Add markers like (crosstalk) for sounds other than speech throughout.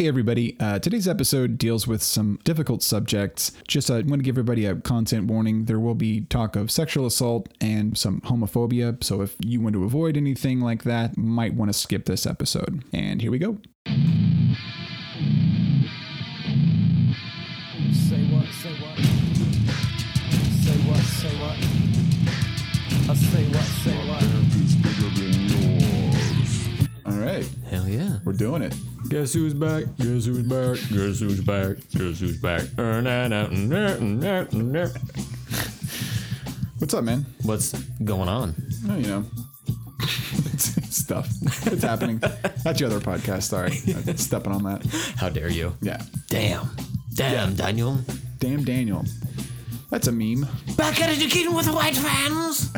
Hey, everybody. Uh, today's episode deals with some difficult subjects. Just uh, want to give everybody a content warning. There will be talk of sexual assault and some homophobia. So if you want to avoid anything like that, might want to skip this episode. And here we go. Say what, say what? Say what, say what? I say what, say what? All right. Hell yeah. We're doing it. Guess who's back? Guess who's back? Guess who's back? Guess who's back? Er, What's up, man? What's going on? Oh, you know, (laughs) stuff. It's happening. That's your other podcast. Sorry. I'm stepping on that. How dare you? Yeah. Damn. Damn, Daniel. Damn Daniel. That's a meme. Back at it again with the white fans.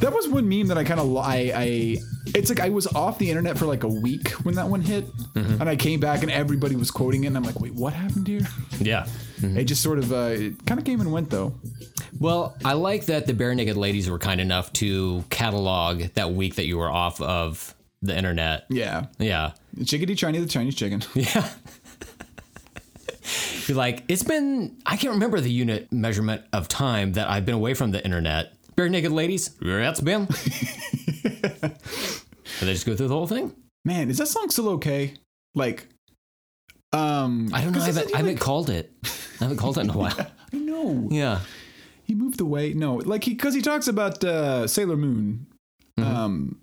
That was one meme that I kind of I, I it's like I was off the internet for like a week when that one hit, and I came back and everybody was quoting it, and I'm like, wait, what happened here? Yeah. It just sort of uh, it kind of came and went though. Well, I like that the Barenaked Ladies were kind enough to catalog that week that you were off of the internet. Yeah, Yeah. chickadee Chinese the Chinese chicken. (laughs) Yeah. You're like, it's been, I can't remember the unit measurement of time that I've been away from the internet. Barenaked Ladies, that's been. and they just go through the whole thing. Man, is that song still okay? Like, um, I don't know. I haven't, I haven't like- called it. I haven't called it in a while. (laughs) I know Yeah. he moved away. No, like he because he talks about uh, Sailor Moon. Mm-hmm. Um,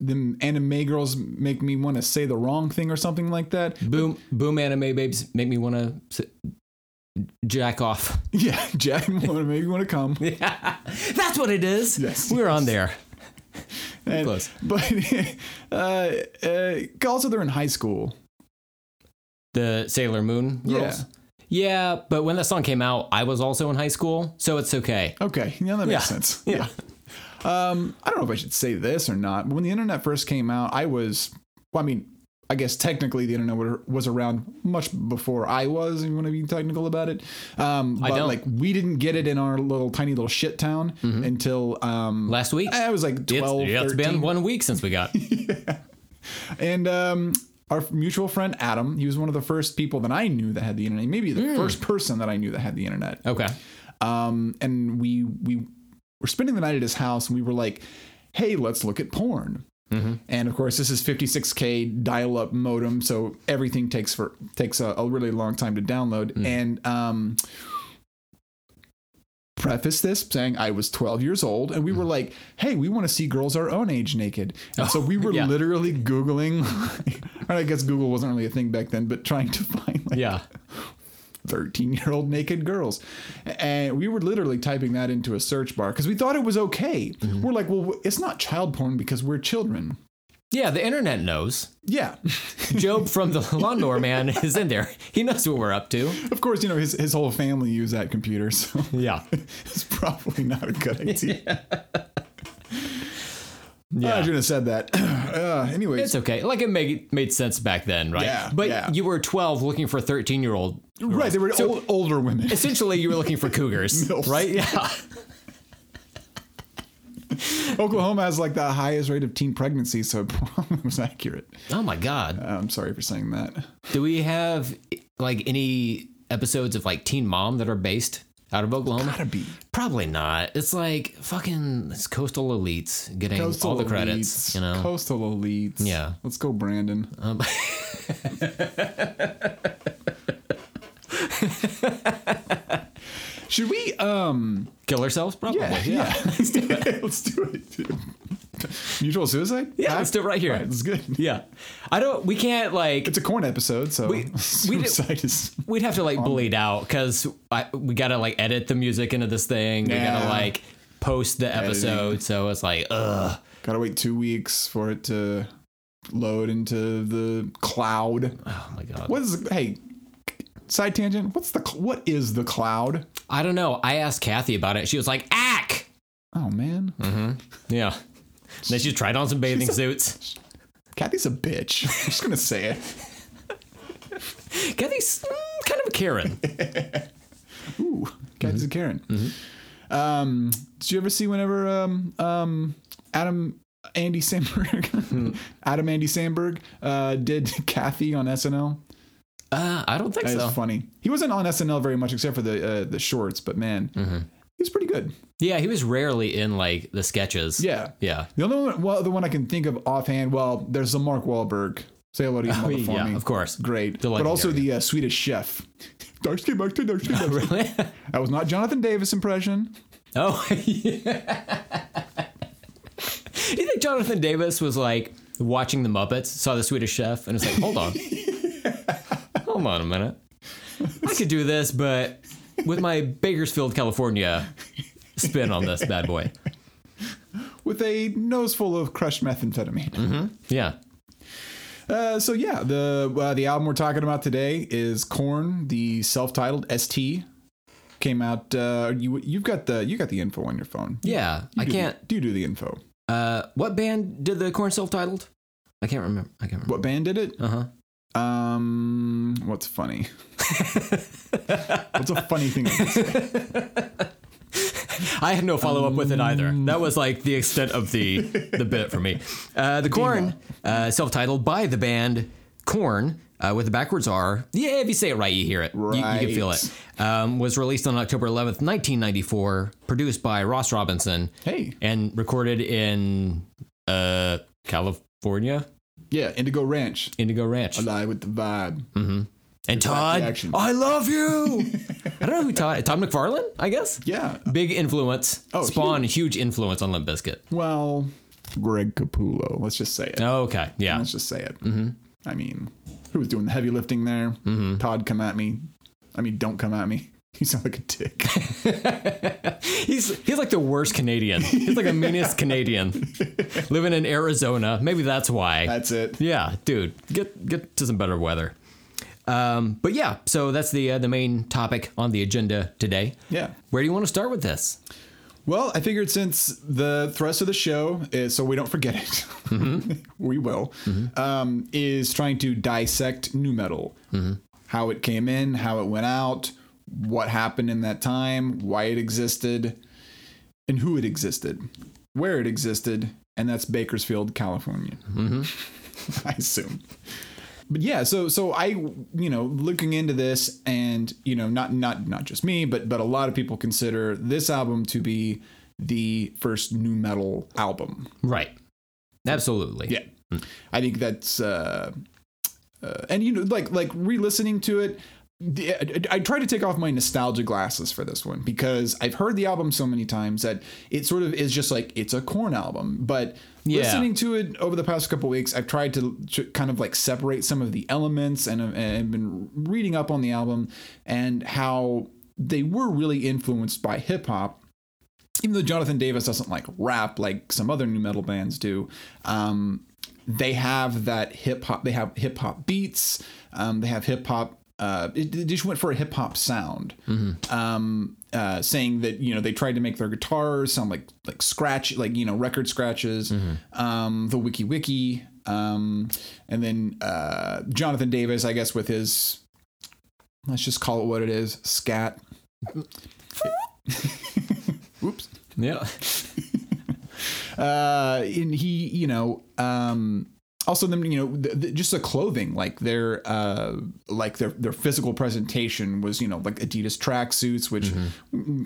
them anime girls make me want to say the wrong thing or something like that. Boom, boom, anime babes make me want to jack off. (laughs) Yeah, Jack, wanna maybe want to come. (laughs) Yeah. That's what it is. Yes, We're on there. (laughs) And- Close. But uh, uh, also, they're in high school. The Sailor Moon girls. Yeah, but when that song came out, I was also in high school, so it's okay. Okay, yeah, that makes Yeah. sense. Yeah. Um, I don't know if I should say this or not, but when the internet first came out, I was, well, I mean, I guess technically the internet was around much before I was. If you want to be technical about it, um, but don't. like we didn't get it in our little tiny little shit town until um, Last week? I was like 12, it's, yeah, it's 13. been one week since we got. (laughs) And um, our mutual friend Adam, he was one of the first people that I knew that had the internet. Maybe the first person that I knew that had the internet. Okay. Um, and we we were spending the night at his house, and we were like, "Hey, let's look at porn." Mm-hmm. And of course, this is 56k dial-up modem, so everything takes for takes a, a really long time to download. Mm. And um, preface this saying I was 12 years old, and we were mm. like, "Hey, we want to see girls our own age naked." And so we (laughs) were yeah. literally googling. (laughs) I guess Google wasn't really a thing back then, but trying to find like Yeah. 13 year old naked girls. And we were literally typing that into a search bar because we thought it was okay. Mm-hmm. We're like, well, it's not child porn because we're children. Yeah, the internet knows. Yeah. (laughs) Jobe from the Lawnmower Man is in there. He knows what we're up to. of course, you know, his, his whole family use that computer. So (laughs) Yeah. it's probably not a good idea. (laughs) Yeah. I shouldn't have said that. (clears throat) Uh, anyways. It's okay. Like it made made sense back then, right? Yeah, But yeah. you were 12 looking for 13 year old. Right. They were ol- older women. (laughs) Essentially, you were looking for cougars, (laughs) right? Yeah. (laughs) Oklahoma has like the highest rate of teen pregnancy, so it probably was accurate. Oh my God. Uh, I'm sorry for saying that. Do we have like any episodes of like Teen Mom that are based out of Oklahoma? Gotta be. Probably not. It's like fucking it's coastal elites getting Coastal all the credits, elites, you know. Coastal elites. Yeah. Let's go, Brandon. Um, (laughs) Should we um kill ourselves, probably. Yeah, yeah. (laughs) let's do it. let's do it. Mutual suicide? Yeah, let's do it right here. Right, that's good. Yeah. I don't. We can't like. It's a Korn episode, so we (laughs) suicide is. We'd have to like bleed out because we gotta like edit the music into this thing. We gotta like post the episode, so it's like, ugh. Gotta wait two weeks for it to load into the cloud. Oh my god. What is? Hey, side tangent. What's the? What is the cloud? I don't know. I asked Kathy about it. She was like, "Ack." Oh man, Yeah. then she tried on some bathing She's suits. Kathy's a bitch. (laughs) I'm just gonna say it. Kathy's mm, kind of a Karen. (laughs) Ooh, Kathy's Mm-hmm. a Karen. Um, did you ever see whenever um um Adam Andy Samberg, (laughs) Adam Andy Samberg, uh, did Kathy on SNL. Uh, I don't think That so. was funny. He wasn't on SNL very much except for the uh, the shorts, but man, Mm-hmm. he's pretty good. Yeah, he was rarely in like the sketches. Yeah. Yeah. The only one, well, the one I can think of offhand, well, there's the Mark Wahlberg. Say hello to your mother for Oh, yeah, me. of course. Great. But also the uh, Swedish chef. Darsky Buxton, Darsky Buxton. Really? That was not Jonathan Davis impression. oh, yeah. (laughs) Do you think Jonathan Davis was like watching the Muppets, saw the Swedish Chef, and was like, "Hold on, (laughs) hold on a minute, I could do this, but with my Bakersfield, California spin on this bad boy." With a nose full of crushed methamphetamine. Yeah. Uh, so yeah, the uh, the album we're talking about today is Korn, the self-titled ST. Came out. Uh, you you've got the you got the info on your phone. Yeah. I Do- can't. Do you do the info? Uh, what band did the Korn self-titled? I can't remember. I can't remember. What band did it? Uh huh. Um, what's funny? what's a funny thing? I can say? (laughs) I had no follow up with it either. That was like the extent of the the bit for me. Uh, the Korn, uh, self titled by the band Korn, uh, with the backwards R. Yeah, if you say it right, you hear it. You, you can feel it. Um, was released on October 11th, 1994. Produced by Ross Robinson. Hey. And recorded in uh, California, Yeah, Indigo Ranch. Indigo Ranch. Alive with the vibe. Mm-hmm. And Todd. I love you. (laughs) I don't know who Todd. Todd McFarlane, I guess. Yeah. Big influence. Oh, Spawn, huge influence on Limp Bizkit. Well, Greg Capullo. Let's just say it. Okay, yeah. Let's just say it. Mm-hmm. I mean, who was doing the heavy lifting there? Mm-hmm. Todd, come at me. I mean, don't come at me. (laughs) You sound like a dick. (laughs) He's he's like the worst Canadian. He's like the meanest (laughs) Canadian. Living in Arizona. Maybe that's why. That's it. yeah, dude. Get get to some better weather. Um, but yeah, so that's the uh, the main topic on the agenda today. Yeah. Where do you want to start with this? Well, I figured since the thrust of the show is so we don't forget it, we will, um, is trying to dissect nu metal, how it came in, how it went out, what happened in that time, why it existed, and who it existed, where it existed, and that's Bakersfield, California. (laughs) I assume. But yeah, so so I you know looking into this and you know not not not just me but but a lot of people consider this album to be the first nu metal album. Right. Absolutely. Yeah. I think that's uh, uh and you know like like re-listening to it I try to take off my nostalgia glasses for this one because I've heard the album so many times that it sort of is just like it's a Korn album. But Yeah. listening to it over the past couple weeks, I've tried to, to kind of like separate some of the elements and, and I've been reading up on the album and how they were really influenced by hip hop even though Jonathan Davis doesn't like rap like some other nu metal bands do, um, they have that hip hop. They have hip hop beats. Um, they have hip hop. Uh, it, they just went for a hip hop sound, um, uh, saying that you know they tried to make their guitars sound like like scratch, like you know record scratches. Um, the Wiki Wiki, um, and then uh, Jonathan Davis, I guess, with his let's just call it what it is, scat. (laughs) Oops. Yeah. (laughs) uh and he you know um also them you know th- th- just the clothing like their uh like their their physical presentation was you know like adidas tracksuits which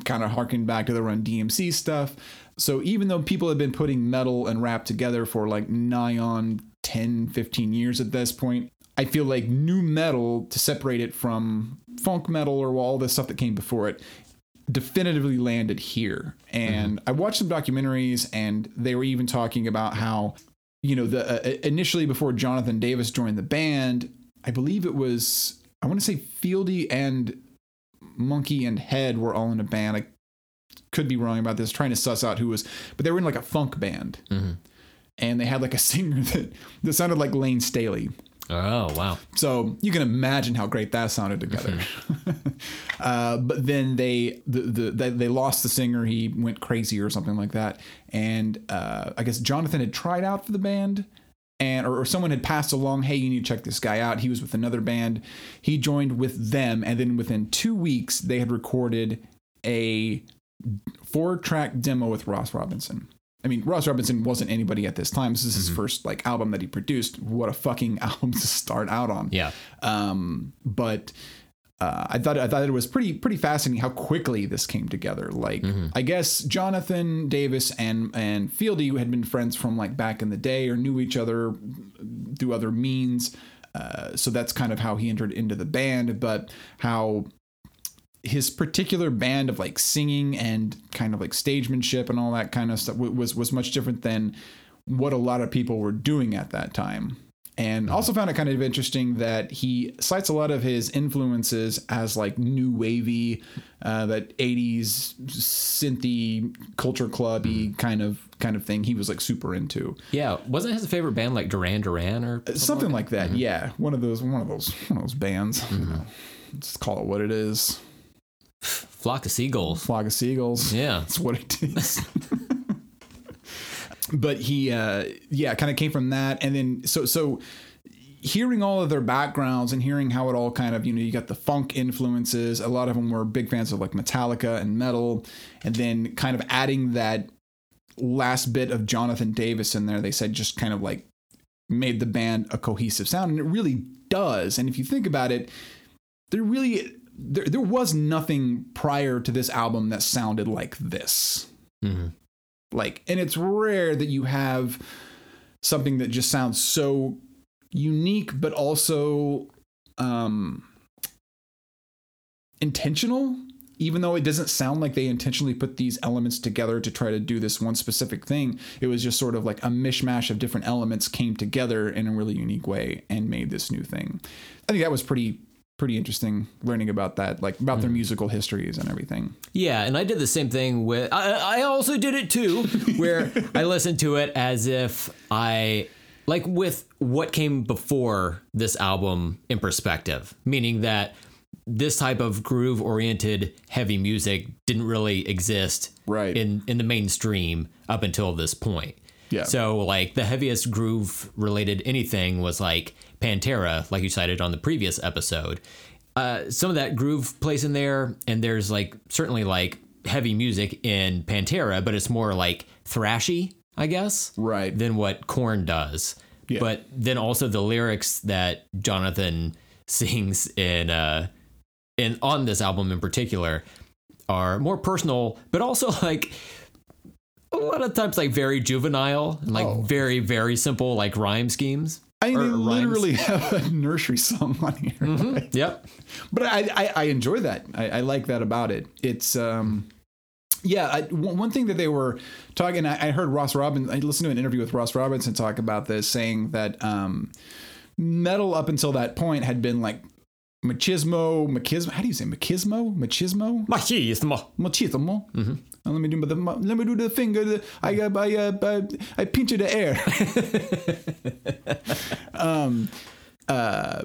kind of harkened back to the run dmc stuff. So even though people have been putting metal and rap together for like nigh on 10 15 years at this point i feel like nu metal to separate it from funk metal or all the stuff that came before it definitively landed here. And I watched some documentaries, and they were even talking about how, you know, the uh, initially before Jonathan Davis joined the band, I believe it was I want to say Fieldy and Monkey and Head were all in a band. I could be wrong about this, trying to suss out who was, but they were in like a funk band. And they had like a (laughs) singer that, that sounded like Layne Staley. Oh wow. So you can imagine how great that sounded together. (laughs) uh, but then they the, the they, they lost the singer. He went crazy or something like that. And uh, I guess Jonathan had tried out for the band. And or, or someone had passed along, hey, you need to check this guy out. He was with another band. He joined with them, and then within two weeks, they had recorded a four-track demo with Ross Robinson. I mean, Ross Robinson wasn't anybody at this time. This is his first like album that he produced. What a fucking (laughs) album to start out on. Yeah. Um, but uh, I thought I thought it was pretty pretty fascinating how quickly this came together. Like I guess Jonathan Davis and and Fieldy had been friends from like back in the day or knew each other through other means. Uh, so that's kind of how he entered into the band. But how his particular band of like singing and kind of like stagemanship and all that kind of stuff was was much different than what a lot of people were doing at that time. And mm-hmm. also found it kind of interesting that he cites a lot of his influences as like new wavy, uh, that '80s synthy culture clubby mm-hmm. kind of kind of thing. He was like super into Yeah. Wasn't his favorite band like Duran Duran or something like that. Mm-hmm. Yeah, one of those one of those one of those bands. You know, let's call it what it is. Flock of Seagulls? Flock of seagulls. Yeah. That's what it is. (laughs) but he, uh, yeah, kind of came from that, and then so so hearing all of their backgrounds and hearing how it all kind of you know you got the funk influences. A lot of them were big fans of like Metallica and metal, and then kind of adding that last bit of Jonathan Davis in there. They said just kind of like made the band a cohesive sound, and it really does. And if you think about it, there really there, there was nothing prior to this album that sounded like this. Mhm. like and it's rare that you have something that just sounds so unique but also um intentional even though it doesn't sound like they intentionally put these elements together to try to do this one specific thing. It was just sort of like a mishmash of different elements came together in a really unique way and made this new thing. I think that was pretty pretty interesting learning about that like about their hmm. musical histories and everything Yeah, and I did the same thing with. I, I also did it too, (laughs) where I listened to it as if I like with what came before this album in perspective, meaning that this type of groove oriented heavy music didn't really exist Right. in in the mainstream up until this point. Yeah. So like the heaviest groove related anything was like Pantera, like you cited on the previous episode. Uh, some of that groove plays in there, and there's like certainly like heavy music in Pantera, but it's more like thrashy, I guess, Right. than what Korn does. Yeah. But then also the lyrics that Jonathan (laughs) sings in uh, in on this album in particular are more personal, but also like a lot of times like very juvenile, and like Oh. very very simple like rhyme schemes. I mean, they rhymes. literally (laughs) have a nursery song on here, Yep. but I, I I enjoy that. I, I like that about it. It's um, yeah. I, one thing that they were talking, I, I heard Ross Robinson. I listened to an interview with Ross Robinson talk about this, saying that um, metal up until that point had been like machismo, machismo. How do you say machismo? Machismo? Machismo. Machismo. Mm-hmm. let me do the let me do the finger. The, I I I, I I pinch the air. (laughs) um, uh,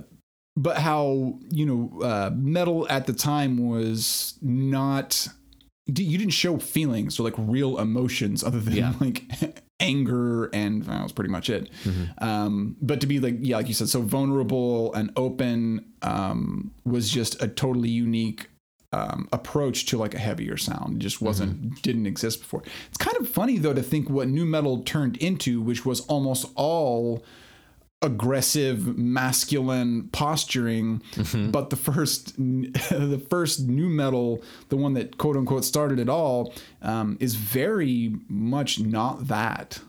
but how you know uh, metal at the time was not. You didn't show feelings or like real emotions other than Yeah. like anger and that was pretty much it. Um, but to be like yeah, like you said, so vulnerable and open um, was just a totally unique um, approach to like a heavier sound. It just wasn't didn't exist before. It's kind of funny though to think what nu metal turned into, which was almost all aggressive masculine posturing but the first (laughs) the first nu metal the one that quote unquote started it all um, is very much not that.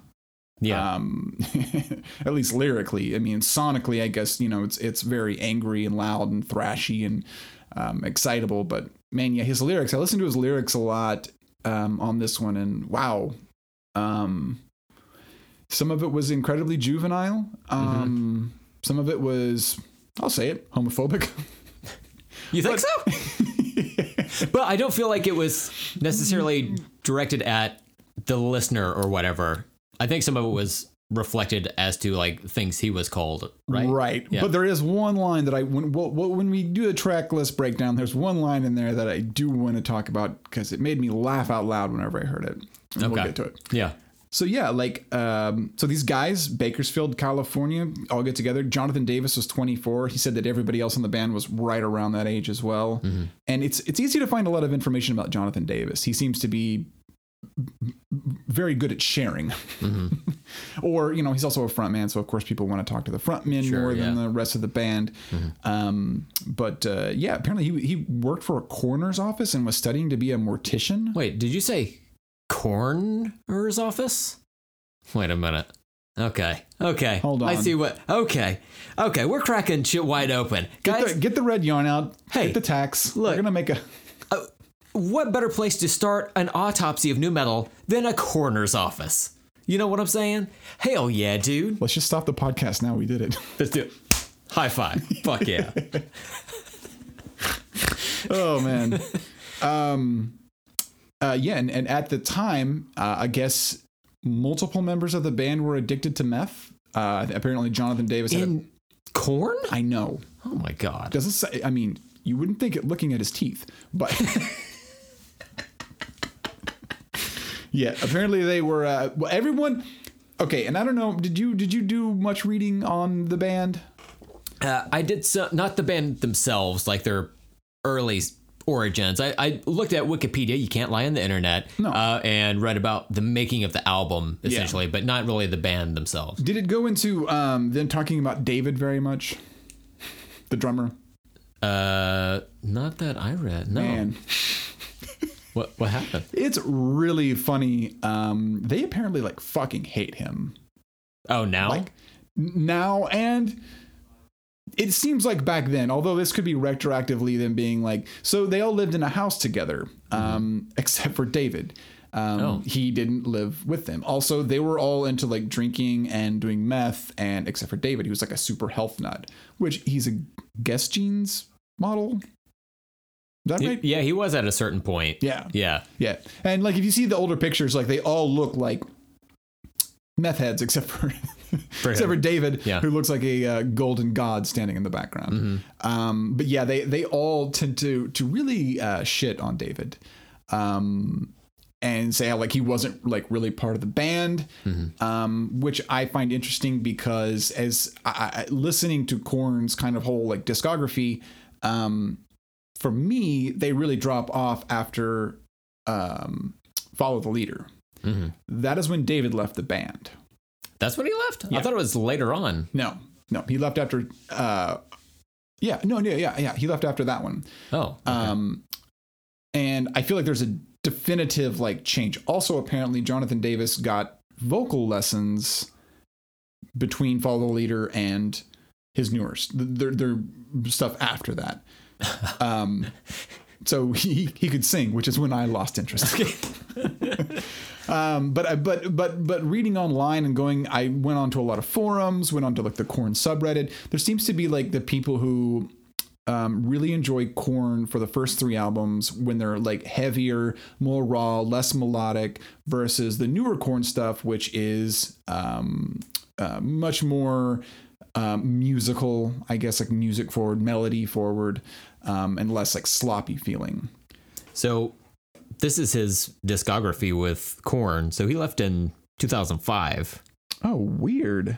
Yeah. um (laughs) at least lyrically. I mean sonically i guess you know it's it's very angry and loud and thrashy and um, excitable but man yeah his lyrics i listen to his lyrics a lot um on this one and wow. Um some of it was incredibly juvenile um some of it was i'll say it homophobic you think so? (laughs) but I don't feel like it was necessarily directed at the listener or whatever. I think some of it was reflected as to like things he was called, right? Right. Yeah. But there is one line that I when when we do a track list breakdown, there's one line in there that I do want to talk about because it made me laugh out loud whenever I heard it. And We'll get to it. Yeah. So yeah, like um, so these guys, Bakersfield, California, all get together. Jonathan Davis was 24. He said that everybody else in the band was right around that age as well. And it's it's easy to find a lot of information about Jonathan Davis. He seems to be very good at sharing. (laughs) or, you know, he's also a frontman, so of course people want to talk to the frontman Sure, more than yeah. Mm-hmm. the rest of the band. Um, but uh, yeah, apparently he, he worked for a coroner's office and was studying to be a mortician. Wait, did you say coroner's office? Wait a minute. Okay. Okay. Hold on. I see what. Okay. Okay. We're cracking shit wide open, Get guys. the, get the red yarn out. Hey, get the tax. look. We're gonna make a. what better place to start an autopsy of nu metal than a coroner's office? You know what I'm saying? Hell yeah, dude. Let's just stop the podcast now. We did it. (laughs) Let's do it. High five. Fuck yeah. (laughs) oh man. Um. Uh, yeah, and, and at the time, uh, I guess multiple members of the band were addicted to meth. Uh, apparently, Jonathan Davis. Had a, In Korn? I know. Oh my god. Doesn't say. I mean, you wouldn't think it looking at his teeth, but (laughs) yeah. Apparently, they were. Uh, well, everyone. Okay, and I don't know. Did you did you do much reading on the band? Uh, I did so, not the band themselves, like their early origins. I, I looked at Wikipedia. You can't lie on the internet. No. Uh, and read about the making of the album essentially, but not really the band themselves. Did it go into um, them talking about David very much? The drummer. Uh, not that I read. No. Man, (laughs) What what happened? it's really funny. Um, they apparently like fucking hate him. Oh, now. like now and it seems like back then although this could be retroactively them being like so they all lived in a house together um except for david um, Oh. he didn't live with them. Also, they were all into like drinking and doing meth, and except for David, he was like a super health nut, which he's a Guess jeans model. Is that right? yeah, he was at a certain point. Yeah. Yeah. Yeah. And like if you see the older pictures, like they all look like meth heads except for (laughs) except for David, Yeah. who looks like a uh, golden god standing in the background. Um, but yeah, they they all tend to to really uh, shit on David. Um, and say how like he wasn't like really part of the band, um, which I find interesting because as I, I, listening to Korn's kind of whole like discography, um, for me they really drop off after um, Follow the Leader. That is when David left the band. That's when he left? I thought it was later on. No, no, he left after. Uh, yeah, no, no, yeah, yeah, he left after that one. Oh. Um, and I feel like there's a definitive like change. Also, apparently, Jonathan Davis got vocal lessons between Follow the Leader and his newer their their stuff after that. (laughs) Um, so he he could sing, which is when I lost interest. (laughs) um, but I- but but but reading online and going, I went onto a lot of forums, went onto like the Korn subreddit. There seems to be like the people who um, really enjoy Korn for the first three albums when they're like heavier, more raw, less melodic, versus the newer Korn stuff, which is um, uh, much more um, musical, I guess, like music forward, melody forward, um, and less like sloppy feeling. So this is his discography with Korn. So he left in 2005. Oh, weird.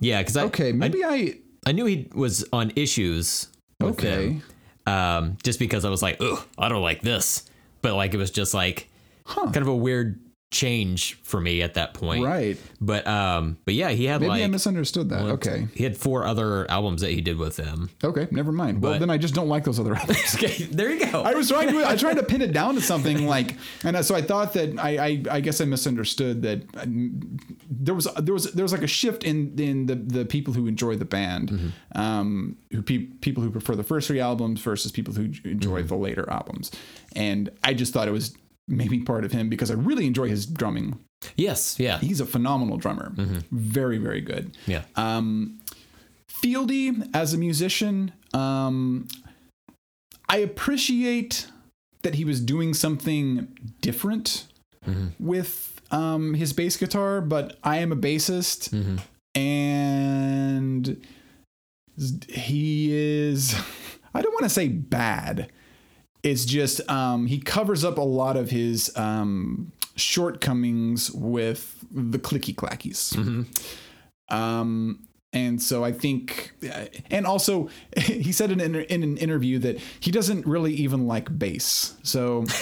Yeah, because I, Okay, maybe I. I knew he was on issues. Okay. them, um, just because I was like, oh, I don't like this. But like, it was just like Huh. kind of a weird change for me at that point. Right. But um, but yeah, he had Maybe like I misunderstood that. one, Okay. He had four other albums that he did with them. Okay. Never mind. Well, then I just don't like those other (laughs) albums. Okay, there you go. I was trying to I tried to pin it down to something (laughs) like, and so I thought that I I, I guess I misunderstood that um, there was there was there was like a shift in in the the people who enjoy the band, um, who pe- people who prefer the first three albums versus people who enjoy the later albums, and I just thought it was maybe part of him because I really enjoy his drumming. yes, yeah, He's a phenomenal drummer, very very good. yeah. Um, Fieldy as a musician, um, I appreciate that he was doing something different with um, his bass guitar, but I am a bassist and he is, (laughs) I don't want to say bad. It's just um, he covers up a lot of his um, shortcomings with the clicky clackies. Um, and so I think, and also (laughs) he said in, an- in an interview that he doesn't really even like bass. So (laughs)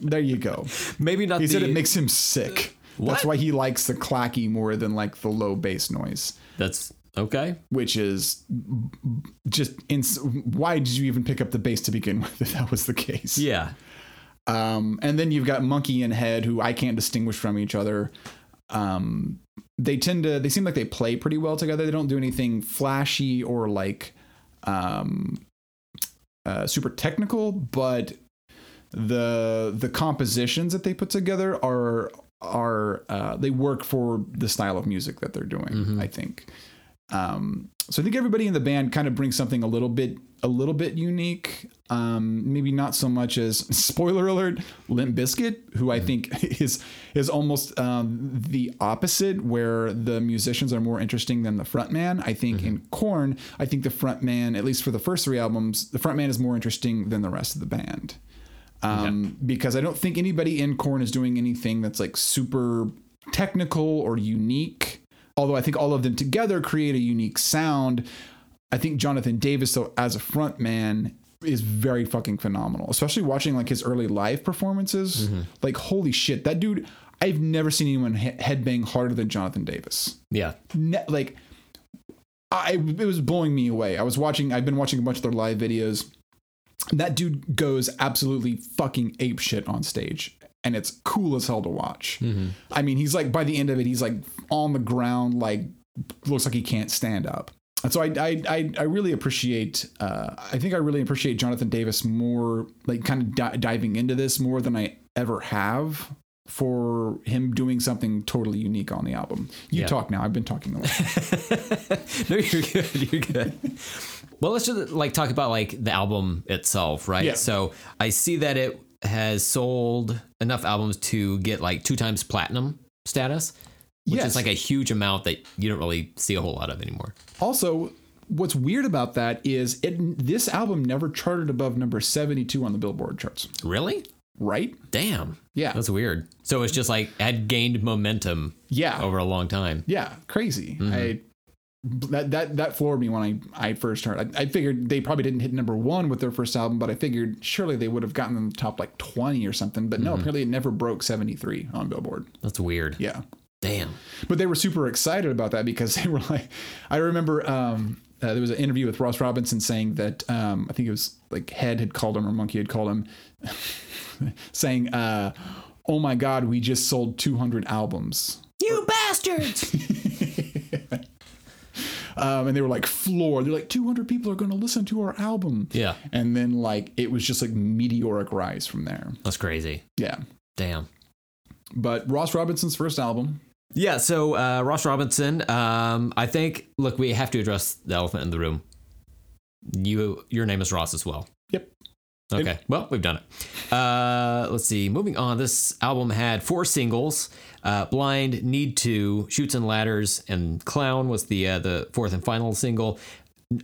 There you go. Maybe not He the. said it makes him sick. That's why he likes the clacky more than like the low bass noise, that's okay. which is just ins- why did you even pick up the bass to begin (laughs) with if that was the case? Yeah. Um, and then you've got Monkey and Head, who I can't distinguish from each other. Um, they tend to, they seem like they play pretty well together. They don't do anything flashy or like um, uh, super technical, but the the compositions that they put together are are uh, they work for the style of music that they're doing. I think. Um, so I think everybody in the band kind of brings something a little bit a little bit unique. Um, maybe not so much as (laughs) spoiler alert, Limp Bizkit, who I think (laughs) is is almost um, the opposite, where the musicians are more interesting than the frontman. I think in Korn, I think the frontman, at least for the first three albums, the frontman is more interesting than the rest of the band. Um, because I don't think anybody in Korn is doing anything that's like super technical or unique. Although I think all of them together create a unique sound. I think Jonathan Davis, though, as a front man, is very fucking phenomenal. Especially watching like his early live performances. Mm-hmm. Like, holy shit, that dude! I've never seen anyone he- headbang harder than Jonathan Davis. Yeah. Ne- like, I it was blowing me away. I was watching. I've been watching a bunch of their live videos. That dude goes absolutely fucking ape shit on stage. And it's cool as hell to watch. I mean, he's like by the end of it, he's like on the ground, like looks like he can't stand up. And so I I I, I really appreciate. Uh, I think I really appreciate Jonathan Davis more, like kind of di- diving into this more than I ever have for him doing something totally unique on the album. You Yeah. talk now. I've been talking a lot. (laughs) No, you're good. You're good. Well, let's just like talk about like the album itself, right? Yeah. So I see that it has sold enough albums to get like two times platinum status, which Yes. is like a huge amount that you don't really see a whole lot of anymore. Also, what's weird about that is it this album never charted above number 72 on the Billboard charts, Really? right? Damn. Yeah. That's weird. So it's just like had gained momentum Yeah. over a long time. Yeah, crazy. I mm-hmm. That that that floored me when I I first heard. I, I figured they probably didn't hit number one with their first album, but I figured surely they would have gotten in the top like 20 or something. But no, apparently it never broke 73 on Billboard. That's weird. Yeah. Damn. but they were super excited about that because (laughs) they were like i remember um, uh, there was an interview with ross robinson saying that um, i think it was like head had called him or monkey had called him (laughs) saying uh, oh my god we just sold 200 albums You bastards. (laughs) um, and they were like floored they're like 200 people are going to listen to our album yeah. and then like it was just like meteoric rise from there That's crazy. yeah Damn. but ross robinson's first album Yeah, so uh, Ross Robinson, um, I think. Look, we have to address the elephant in the room. You, your name is Ross as well. Okay, well, we've done it. Uh, let's see. Moving on, this album had four singles: uh, "Blind," "Need to," "Shoots and Ladders," and "Clown" was the uh, the fourth and final single.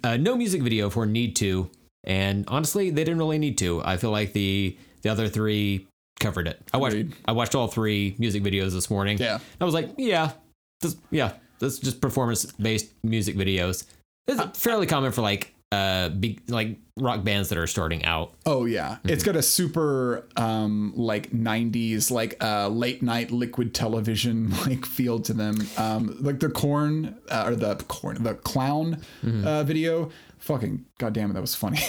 Uh, no music video for "Need to," and honestly, they didn't really need to. I feel like the the other three covered it. I watched Agreed. I watched all three music videos this morning. Yeah. I was like, yeah, this, yeah, this is just performance based music videos. It's fairly common for like uh big like rock bands that are starting out. Oh yeah, it's got a super um like '90s like uh late night liquid television (laughs) like feel to them. Um, like the Korn uh, or the Korn the clown uh, video. Fucking goddamn it, that was funny. (laughs)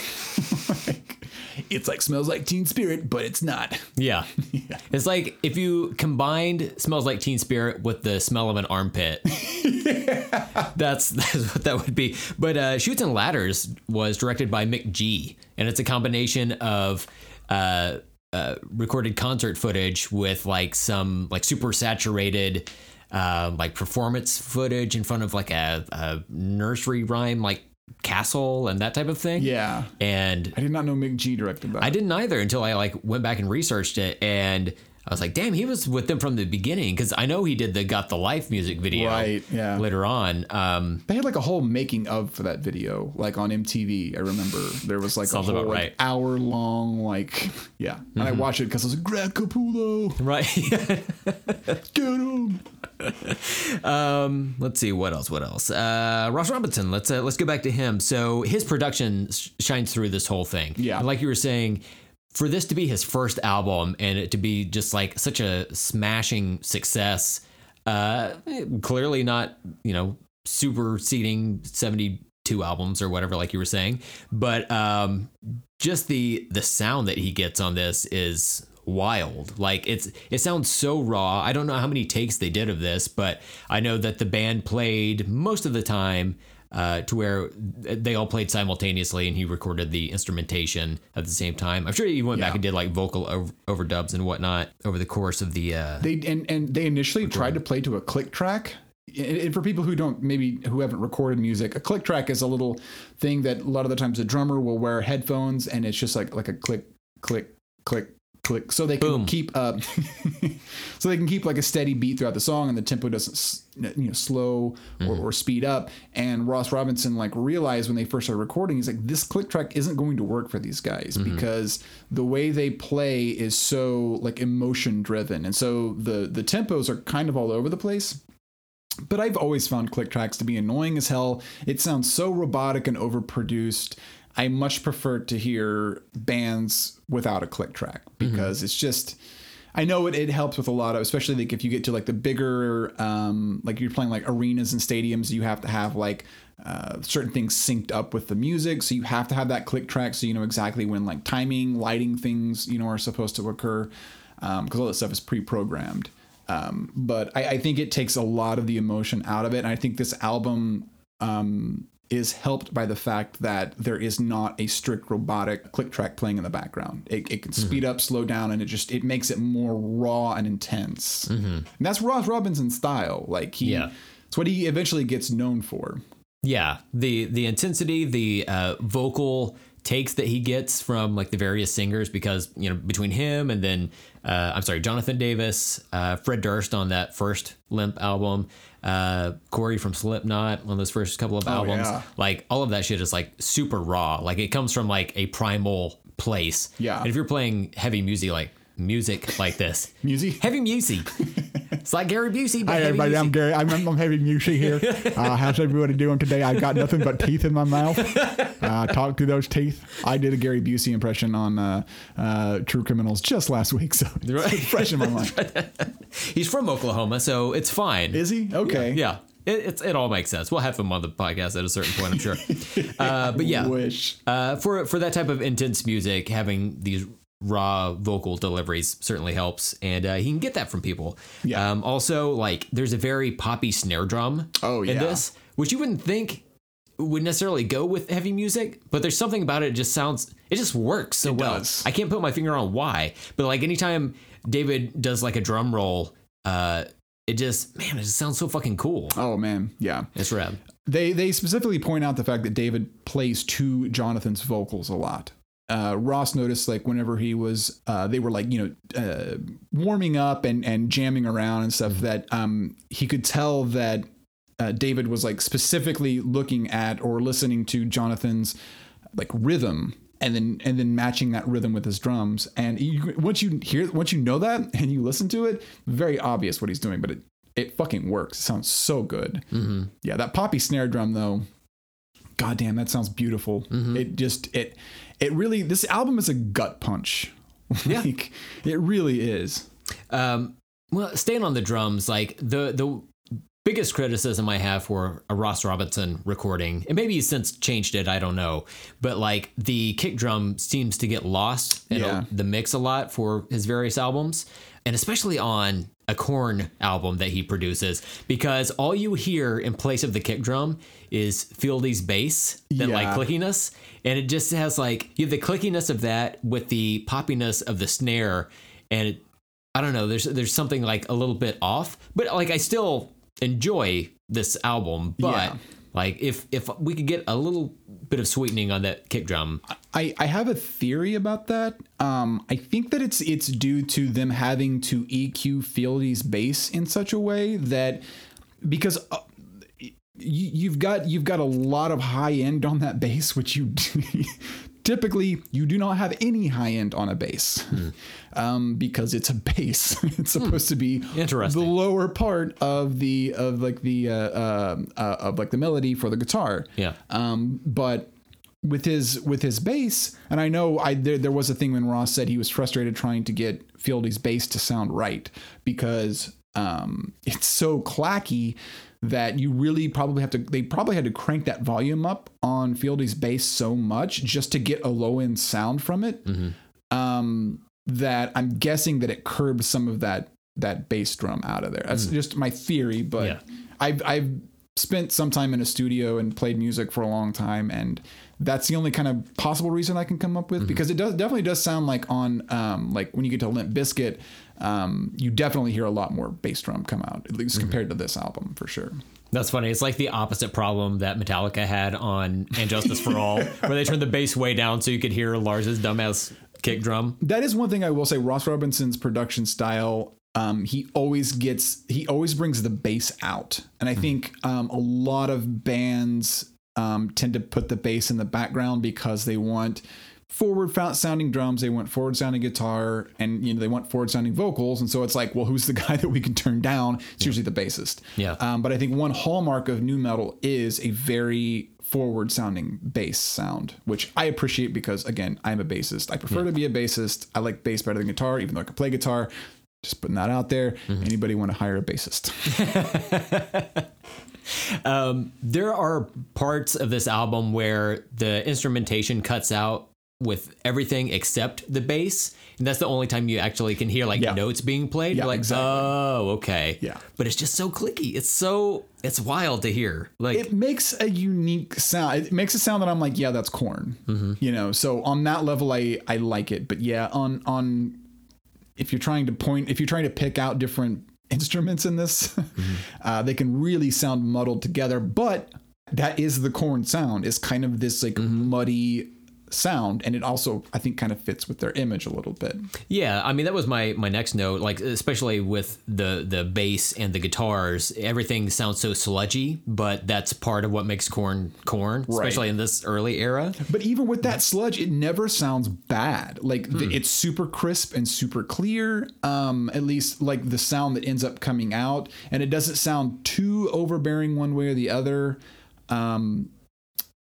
it's like smells like Teen Spirit, but it's not. (laughs) Yeah. It's like if you combined smells like teen spirit with the smell of an armpit. (laughs) That's that's what that would be. But uh Shoots and Ladders was directed by McG and it's a combination of uh uh, recorded concert footage with like some like super saturated um, like performance footage in front of like a, a nursery rhyme like castle and that type of thing. Yeah, And I did not know McG directed that. I didn't either until I like went back and researched it and I was like, damn, he was with them from the beginning because I know he did the Got the Life music video Right, yeah. later on. Um, They had like a whole making of for that video, like on MTV. I remember there was like a whole like, hour long, like yeah. And I watched it because I was like, Greg Capullo, right. (laughs) get him. Um, let's see what else. What else? Uh, Ross Robinson. Let's uh, let's go back to him. So his production sh- shines through this whole thing. Yeah. And like you were saying, for this to be his first album and it to be just like such a smashing success, uh, clearly not, you know, superseding 72 albums or whatever, like you were saying, but um, just the the sound that he gets on this is wild. Like it's it sounds so raw. I don't know how many takes they did of this, but I know that the band played most of the time uh, to where they all played simultaneously and he recorded the instrumentation at the same time. I'm sure he went back and did like vocal over- overdubs and whatnot over the course of the. Uh, They and and they initially tried to play to a click track. And for people who don't maybe who haven't recorded music, a click track is a little thing that a lot of the times a drummer will wear headphones and it's just like like a click click click click so they can Boom. keep up (laughs) so they can keep like a steady beat throughout the song and the tempo doesn't you know slow or, mm-hmm. or speed up and ross robinson like realized when they first started recording he's like this click track isn't going to work for these guys mm-hmm. because the way they play is so like emotion driven and so the the tempos are kind of all over the place but I've always found click tracks to be annoying as hell. It sounds so robotic and overproduced. I much prefer to hear bands without a click track because it's just. I know it, it helps with a lot of, especially like if you get to like the bigger, um, like you're playing like arenas and stadiums, you have to have like uh, certain things synced up with the music. So you have to have that click track so you know exactly when like timing, lighting things, you know, are supposed to occur because all that stuff is pre programmed. Um, but I, I think it takes a lot of the emotion out of it. And I think this album um, is helped by the fact that there is not a strict robotic click track playing in the background. It, it can speed up, slow down, and it just it makes it more raw and intense. And that's Ross Robinson's style. Like he, Yeah. it's what he eventually gets known for. Yeah, the the intensity, the uh, vocal takes that he gets from like the various singers, because you know between him and then uh, I'm sorry, Jonathan Davis, uh, Fred Durst on that first Limp album, uh, Corey from Slipknot on those first couple of albums, yeah. like all of that shit is like super raw. Like it comes from like a primal place. Yeah. and if you're playing heavy music like music like this, Music? heavy music, (laughs) it's like Gary Busey. Hi everybody, I'm. Gary. I'm, I'm Heavy Mushy here. (laughs) Uh, how's everybody doing today? I've got nothing but teeth in my mouth. Uh, talk through those teeth. I did a Gary Busey impression on uh, uh, True Criminals just last week, so it's (laughs) fresh in my mind. (laughs) He's from Oklahoma, so it's fine. Is he? Okay. Yeah. It, it's, it all makes sense. We'll have him on the podcast at a certain point, I'm sure. Uh, but yeah, Wish. uh, for for that type of intense music, having these raw vocal deliveries certainly helps, and uh, he can get that from people. Yeah. Um, also, like there's a very poppy snare drum. Oh, In yeah. this, which you wouldn't think would necessarily go with heavy music, but there's something about it. it just sounds. It just works so well. does. I can't put my finger on why, but like anytime David does like a drum roll, uh, it just man, it just sounds so fucking cool. Oh man, yeah. It's rad. They they specifically point out the fact that David plays to Jonathan's vocals a lot. Uh, Ross noticed like whenever he was uh, they were like you know uh, warming up and and jamming around and stuff that um, he could tell that uh, David was like specifically looking at or listening to Jonathan's like rhythm and then and then matching that rhythm with his drums and you, once you hear once you know that and you listen to it very obvious what he's doing but it it fucking works it sounds so good Mm-hmm. yeah that poppy snare drum though god damn that sounds beautiful Mm-hmm. it just it it really this album is a gut punch (laughs) Yeah. like it really is Um, well, staying on the drums, like the the biggest criticism I have for a Ross Robinson recording, and maybe he's since changed it, I don't know, but like the kick drum seems to get lost in Yeah. the mix a lot for his various albums, and especially on a Korn album that he produces, because all you hear in place of the kick drum is Fieldy's bass, that like clickiness, and it just has like you have the clickiness of that with the poppiness of the snare, and it, I don't know. There's there's something like a little bit off, but like I still enjoy this album. But Yeah. Like if if we could get a little bit of sweetening on that kick drum, I, I have a theory about that. Um, I think that it's it's due to them having to EQ Fieldy's bass in such a way that because uh, you've got you've got a lot of high end on that bass, which you (laughs) typically you do not have any high end on a bass um, because it's a bass. (laughs) it's supposed to be Interesting. the lower part of the of like the uh, uh, uh, of like the melody for the guitar. Yeah. Um, but with his with his bass, and I know I there, there was a thing when Ross said he was frustrated trying to get Fieldy's bass to sound right because um, it's so clacky that you really probably have to they probably had to crank that volume up on Fieldy's bass so much just to get a low end sound from it. Um, that I'm guessing that it curbed some of that that bass drum out of there. That's just my theory, but Yeah. I've I've spent some time in a studio and played music for a long time and that's the only kind of possible reason I can come up with because it does definitely does sound like on um, like when you get to Limp Bizkit, um, you definitely hear a lot more bass drum come out at least compared to this album for sure. That's funny. It's like the opposite problem that Metallica had on And Justice for All, (laughs) where they turned the bass way down so you could hear Lars's dumbass kick drum. That is one thing I will say. Ross Robinson's production style. Um, he always gets. He always brings the bass out, and I think um, a lot of bands um, tend to put the bass in the background because they want forward sounding drums, they want forward sounding guitar, and you know they want forward sounding vocals. And so it's like, well, who's the (laughs) guy that we can turn down? It's usually the bassist. Yeah. Um, but I think one hallmark of nu metal is a very forward sounding bass sound, which I appreciate because again, I'm a bassist. I prefer to be a bassist. I like bass better than guitar, even though I can play guitar. Just putting that out there. Anybody want to hire a bassist? (laughs) (laughs) There are parts of this album where the instrumentation cuts out with everything except the bass. And that's the only time you actually can hear like Yeah. notes being played. Yeah, You're like, exactly. oh, okay. Yeah. But it's just so clicky. It's so, it's wild to hear. Like, it makes a unique sound. It makes a sound that I'm like, yeah, that's Korn. Mm-hmm. You know, so on that level, I I like it. But yeah, on on if you're trying to point, if you're trying to pick out different (laughs) instruments in this, (laughs) mm-hmm. uh, they can really sound muddled together. But that is the Korn sound. It's kind of this like mm-hmm. muddy sound, and it also I think kind of fits with their image a little bit. Yeah, I mean that was my my next note. Like especially with the the bass and the guitars, everything sounds so sludgy, but that's part of what makes Korn Korn, especially in this early era. But even with that sludge, it never sounds bad. Like the, it's super crisp and super clear. Um, at least like the sound that ends up coming out, and it doesn't sound too overbearing one way or the other. Um,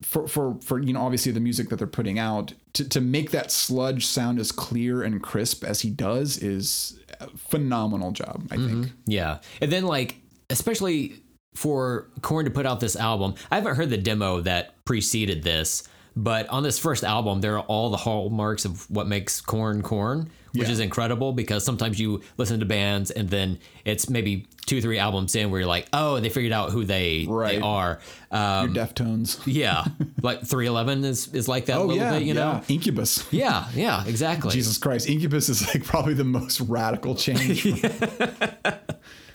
for for for you know obviously the music that they're putting out to to make that sludge sound as clear and crisp as he does is a phenomenal job. I mm-hmm. think. Yeah, and then like especially for Korn to put out this album, I haven't heard the demo that preceded this. But on this first album, there are all the hallmarks of what makes Korn Korn, which Yeah. is incredible because sometimes you listen to bands and then it's maybe two, three albums in where you're like, oh, they figured out who they, they are. Um, Your Deftones. yeah, (laughs) like 311 is, is like that a Oh little yeah, bit, you yeah. know? Incubus. (laughs) Yeah, yeah, exactly. Jesus Christ, Incubus is like probably the most radical change. (laughs)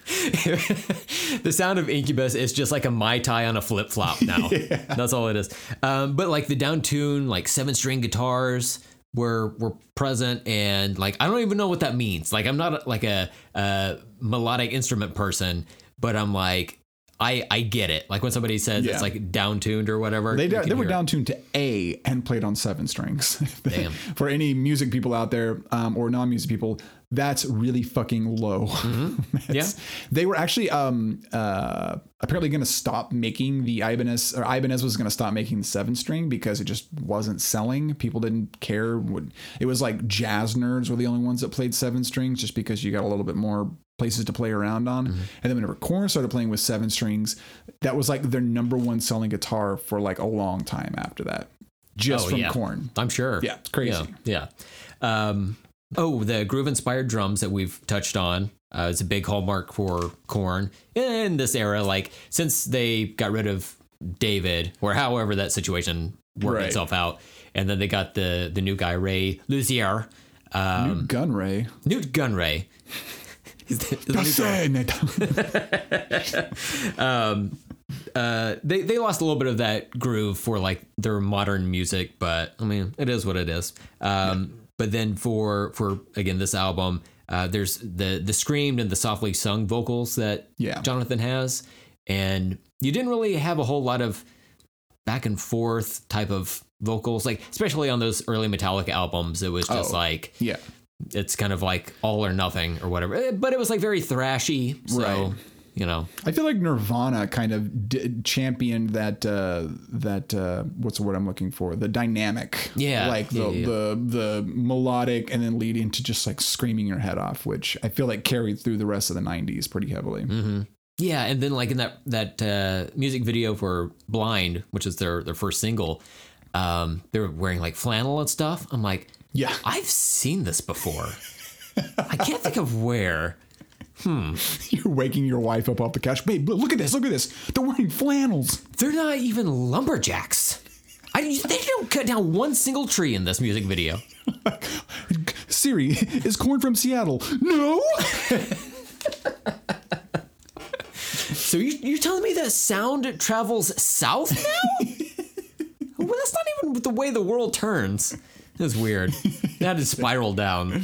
(laughs) the sound of Incubus is just like a Mai Tai on a flip flop (laughs) now. That's all it is. Um, but like the down tune, like seven string guitars were were present, and like I don't even know what that means. Like I'm not like a, a melodic instrument person, but I'm like. I, I get it. Like when somebody says Yeah. it's like down tuned or whatever. They, they were down tuned to A and played on seven strings. (laughs) Damn. For any music people out there um, or non music people, that's really fucking low. Mm-hmm. (laughs) It's- They were actually um, uh, apparently going to stop making the Ibanez, or Ibanez was going to stop making the seven string because it just wasn't selling. People didn't care. It was like jazz nerds were the only ones that played seven strings just because you got a little bit more places to play around on. Mm-hmm. And then whenever Korn started playing with seven strings, that was like their number one selling guitar for like a long time after that. Just Oh, from yeah. Korn. I'm sure. Yeah, it's crazy. Yeah. yeah. Um, oh, the groove inspired drums that we've touched on. Uh, it's a big hallmark for Korn in this era. Like since they got rid of David, or however that situation worked Right. itself out, and then they got the the new guy Ray Luzier, um, Nute Gunray. Nute Gunray. (laughs) He's the- he's the new guy. (laughs) uh, they they lost a little bit of that groove for like their modern music, but I mean, it is what it is. Um, But then for for again this album, uh, there's the the screamed and the softly sung vocals that Yeah. Jonathan has, and you didn't really have a whole lot of back and forth type of vocals, like especially on those early Metallica albums. It was just Oh. like yeah. it's kind of like all or nothing or whatever. But it was like very thrashy. So Right. You know. I feel like Nirvana kind of d- championed that uh, that uh, what's the word I'm looking for? The dynamic, Yeah, like the yeah, yeah, yeah. the the melodic, and then leading to just like screaming your head off, which I feel like carried through the rest of the '90s pretty heavily. Mm-hmm. Yeah, and then like in that that uh, music video for Blind, which is their their first single, um, they were wearing like flannel and stuff. I'm like, Yeah, I've seen this before. I can't think of where. Hmm. (laughs) you're waking your wife up off the couch. Babe, look at this! Look at this! They're wearing flannels. They're not even lumberjacks. I, they don't cut down one single tree in this music video. (laughs) Siri, is Korn from Seattle? No. (laughs) So you, you're telling me that sound travels south now? well, that's not even the way the world turns. That's weird. That is spiral down.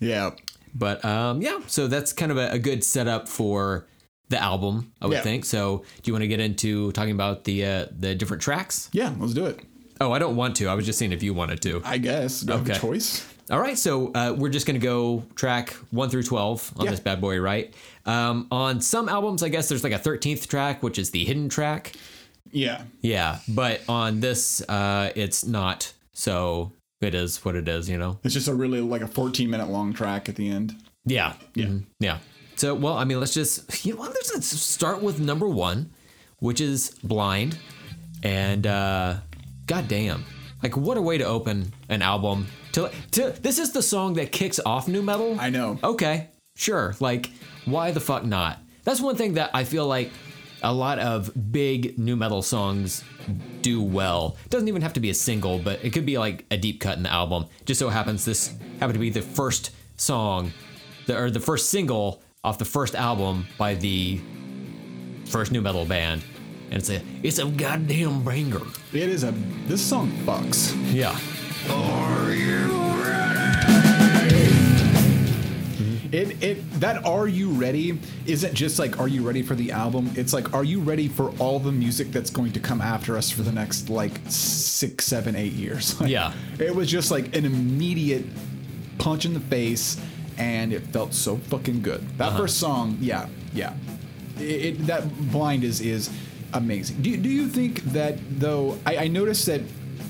yeah. But um, yeah, so that's kind of a, a good setup for the album, I would Yeah. think. So do you want to get into talking about the uh, the different tracks? Yeah, let's do it. Oh, I don't want to. I was just saying if you wanted to. I guess. Do I have a Okay. choice? All right, so uh, we're just going to go track one through 12 on Yeah. this bad boy, right? Um, on some albums, I guess there's like a 13th track, which is the hidden track. Yeah. Yeah, but on this, uh, it's not. So it is what it is, you know? It's just a really like a 14 minute long track at the end. Yeah. Yeah. Yeah. So, well, I mean, let's just, you know? Let's, let's start with number one, which is Blind. And, uh, goddamn. Like, what a way to open an album. To, to This is the song that kicks off nu metal. I know. Okay, sure. Like, why the fuck not? That's one thing that I feel like a lot of big nu metal songs do well. It Doesn't even have to be a single, but it could be like a deep cut in the album. Just so happens this happened to be the first song, the, or the first single off the first album by the first nu metal band, and it's a it's a goddamn banger. It is a. This song fucks. Yeah. It it that "Are you ready?" isn't just like "Are you ready for the album?" It's like "Are you ready for all the music that's going to come after us for the next like six, seven, eight years?" (laughs) Like, Yeah. It was just like an immediate punch in the face, and it felt so fucking good. That uh-huh. first song, yeah, yeah. It, it that blind is is amazing. Do you, do you think that though? I, I noticed that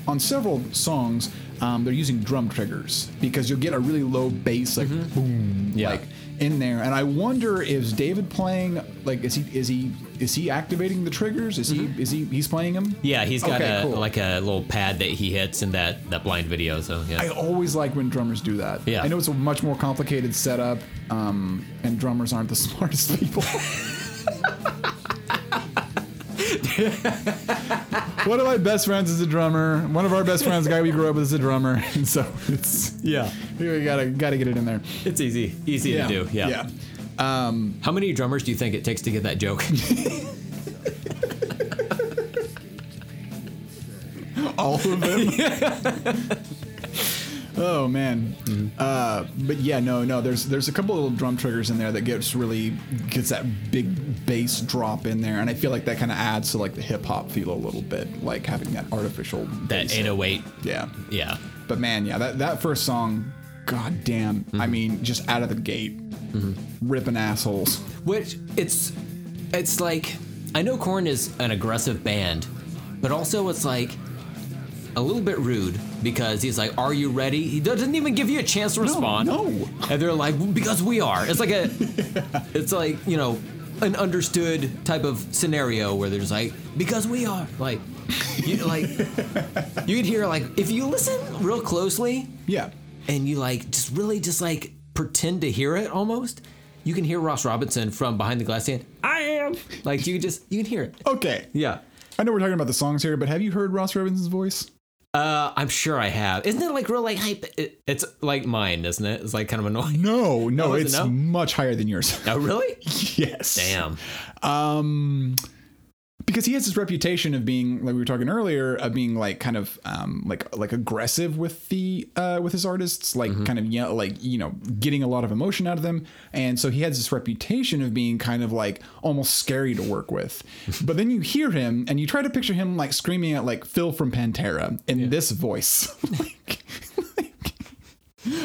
on several songs. Um, they're using drum triggers because you'll get a really low bass, like boom, Yeah. like in there. And I wonder is David playing like is he is he is he activating the triggers? Is he is he he's playing them? Yeah, he's got Okay, a cool. like a little pad that he hits in that that blind video. So yeah. I always like when drummers do that. Yeah. I know it's a much more complicated setup, um, and drummers aren't the (laughs) smartest people. (laughs) (laughs) One of my best friends is a drummer. One of our best friends, the guy we grew up with, is a drummer, (laughs) and so it's yeah. we gotta gotta get it in there. It's easy, easy to do. Yeah. yeah. Um, How many drummers do you think it takes to get that joke? (laughs) all of them. Oh man. Mm-hmm. Uh, but yeah, no, no. There's there's a couple little drum triggers in there that gets really gets that big bass drop in there, and I feel like that kind of adds to like the hip hop feel a little bit, like having that artificial that bass. 808. Yeah. Yeah. But man, yeah, that that first song, god damn. I mm-hmm. mean, just out of the gate, mm-hmm. ripping assholes. Which it's it's like I know Korn is an aggressive band, but also it's like a little bit rude because he's like, "Are you ready?" He doesn't even give you a chance to respond. no. And they're like, "Because we are." It's like a, (laughs) it's like you know, an understood type of scenario where there's like, "Because we are." Like, you like, (laughs) you could hear like if you listen real closely Yeah. and you like just really just like pretend to hear it almost, you can hear Ross Robinson from behind the glass saying, "I am." Like you just you can hear it. Okay. Yeah. I know we're talking about the songs here, but have you heard Ross Robinson's voice? Uh, I'm sure I have. Isn't it like real like hype? It, it's like mine, isn't it? It's like kind of annoying. No, no, Oh, is it it's no? much higher than yours. Oh, really? (laughs) yes. Damn. Um, because he has this reputation of being, like we were talking earlier, of being like kind of um, like like aggressive with the uh, with his artists, like kind of yeah, like you know, getting a lot of emotion out of them, and so he has this reputation of being kind of like almost scary to work with. (laughs) but then you hear him, and you try to picture him like screaming at like Phil from Pantera in this voice. (laughs) (laughs) like,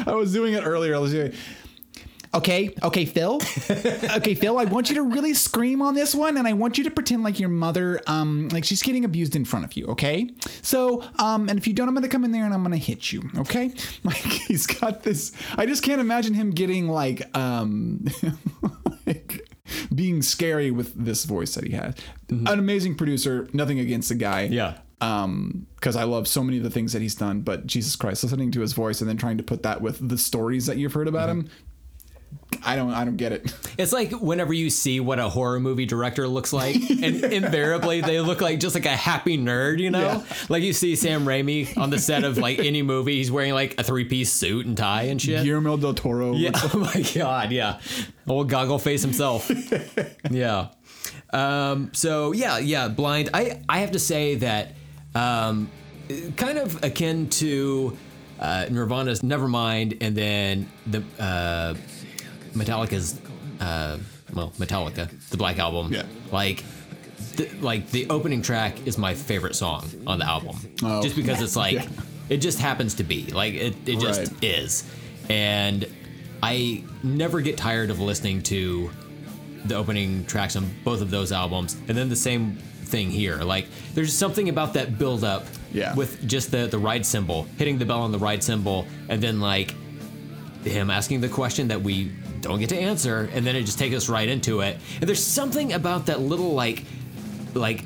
I was doing it earlier. I was doing. Okay, okay, Phil. (laughs) okay, Phil. I want you to really scream on this one, and I want you to pretend like your mother, um, like she's getting abused in front of you. Okay. So, um, and if you don't, I'm gonna come in there and I'm gonna hit you. Okay. (laughs) Like he's got this. I just can't imagine him getting like, um, (laughs) like being scary with this voice that he has. An amazing producer. Nothing against the guy Yeah. um because i love so many of the things that he's done but jesus christ listening to his voice and then trying to put that with the stories that you've heard about him i don't i don't get it (laughs) It's like whenever you see what a horror movie director looks like, (laughs) and invariably they look like just like a happy nerd, you know? Yeah. Like you see Sam Raimi on the set of like any movie, he's wearing like a three piece suit and tie and shit. guillermo del toro Yeah. (laughs) Oh my god. Yeah. Old goggle face himself. yeah. Um, so yeah, yeah. Blind. I I have to say that um, kind of akin to uh, Nirvana's Nevermind, and then the uh, Metallica's uh, well Metallica, the Black Album. Yeah. Like. The, like the opening track is my favorite song on the album, Oh. just because it's like Yeah. it just happens to be like it, it just Right. is and i never get tired of listening to the opening tracks on both of those albums and then the same thing here like there's something about that build up Yeah. with just the the ride cymbal hitting the bell on the ride cymbal and then like him asking the question that we don't get to answer and then it just takes us right into it. And there's something about that little like like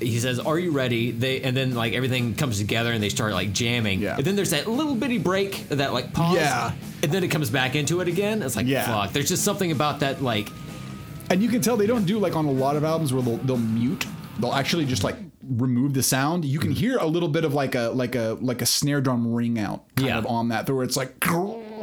he says are you ready? They and then like everything comes together and they start like jamming. Yeah. and then there's that little bitty break that like pause. Yeah. and then it comes back into it again. It's like Yeah. fuck. There's just something about that like and you can tell they don't do like on a lot of albums where they'll, they'll mute. They'll actually just like remove the sound. You can mm-hmm. hear a little bit of like a like a like a snare drum ring out kind Yeah. of on that where it's like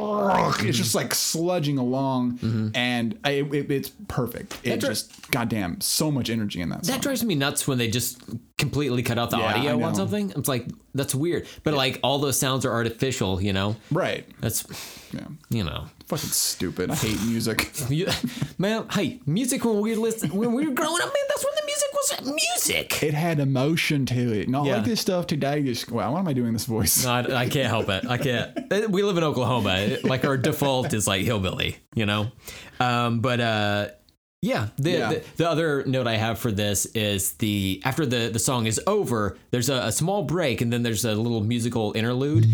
it's just like sludging along and I, it, it's perfect. It Mm-hmm. Dri- just goddamn so much energy in that song. that drives me nuts when they just completely cut out the Yeah, audio on something. It's like that's weird. But like all those sounds are artificial you know? Right. That's yeah. you know. Fucking stupid. I hate music. (laughs) Man, hey, music when we listen when we were growing up, man, that's when the music was music. it had emotion to it not Yeah. like this stuff today just wow why am i doing this voice No, I, I can't help it. I can't. Uh, We live in Oklahoma. Like our default is like hillbilly, you know. Um, but uh, yeah, the, Yeah. The, the other note I have for this is the after the the song is over, there's a, a small break, and then there's a little musical interlude.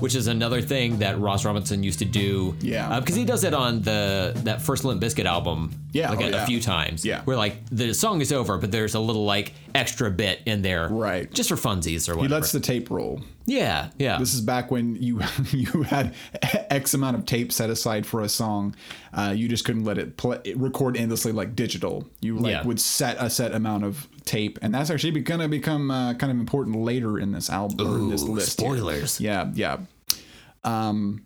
Which is another thing that Ross Robinson used to do. Yeah. Uh, because he does it on the that first Limp Bizkit album. Yeah, like oh, a, yeah. a few times. Yeah. where like the song is over, but there's a little like extra bit in there, Right. Just for funsies or whatever. he lets the tape roll yeah, yeah, This is back when you (laughs) you had X amount of tape set aside for a song. Uh, you just couldn't let it play, record endlessly like digital. You like Yeah. would set a set amount of tape, and that's actually going to become uh, kind of important later in this album or in this Ooh, list. here. spoilers. Yeah, yeah. Um.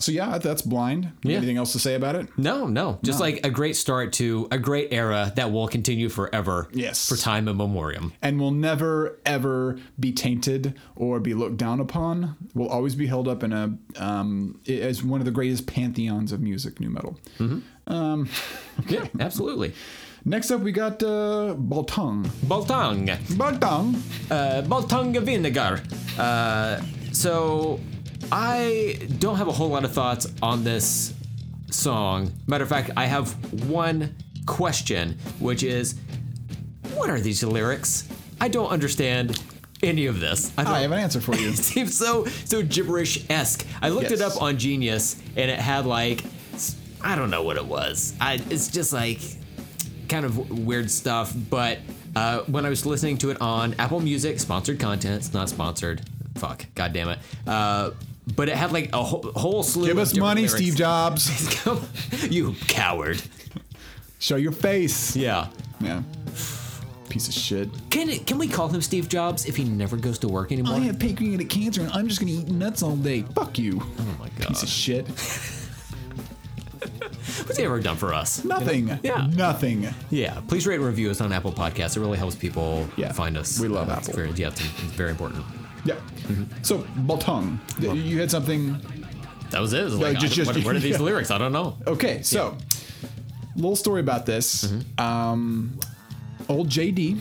So yeah, that's blind. Yeah. Anything else to say about it? No, no, just No. like a great start to a great era that will continue forever. Yes. for time immemorial. and will never ever be tainted or be looked down upon. Will always be held up in a um, as one of the greatest pantheons of music, nu metal. (laughs) Yeah, absolutely. Next up, we got uh, Baltung. Baltang, Baltung. uh, Baltang vinegar. Uh, so I don't have a whole lot of thoughts on this song. Matter of fact, I have one question, which is, what are these lyrics? I don't understand any of this. I I have an answer for you. (laughs) it seems so so gibberish esque. I looked it up on Genius, and it had like I don't know what it was. I it's just like kind of weird stuff. But uh, when I was listening to it on Apple Music, sponsored content. It's not sponsored. Fuck. God damn it. Uh, but it had like a whole, whole slew. Give us money, lyrics. Steve Jobs. (laughs) you coward. Show your face. Yeah. Yeah. Piece of shit. Can it, can we call him Steve Jobs if he never goes to work anymore? I have pancreatic cancer and I'm just gonna eat nuts all day. Fuck you. oh my god. Piece of shit. (laughs) What's he ever done for us? Nothing. Yeah. Nothing. Yeah, please rate and review us on Apple Podcasts. It really helps people Yeah, find us. we love it's Apple. Very, yeah, it's, it's very important. Yeah. So Ball Tongue, you had something. That was it. It was like, just- just- what, what are these (laughs) yeah. lyrics? I don't know. Okay, so little story about this. Mm-hmm. Um, old JD,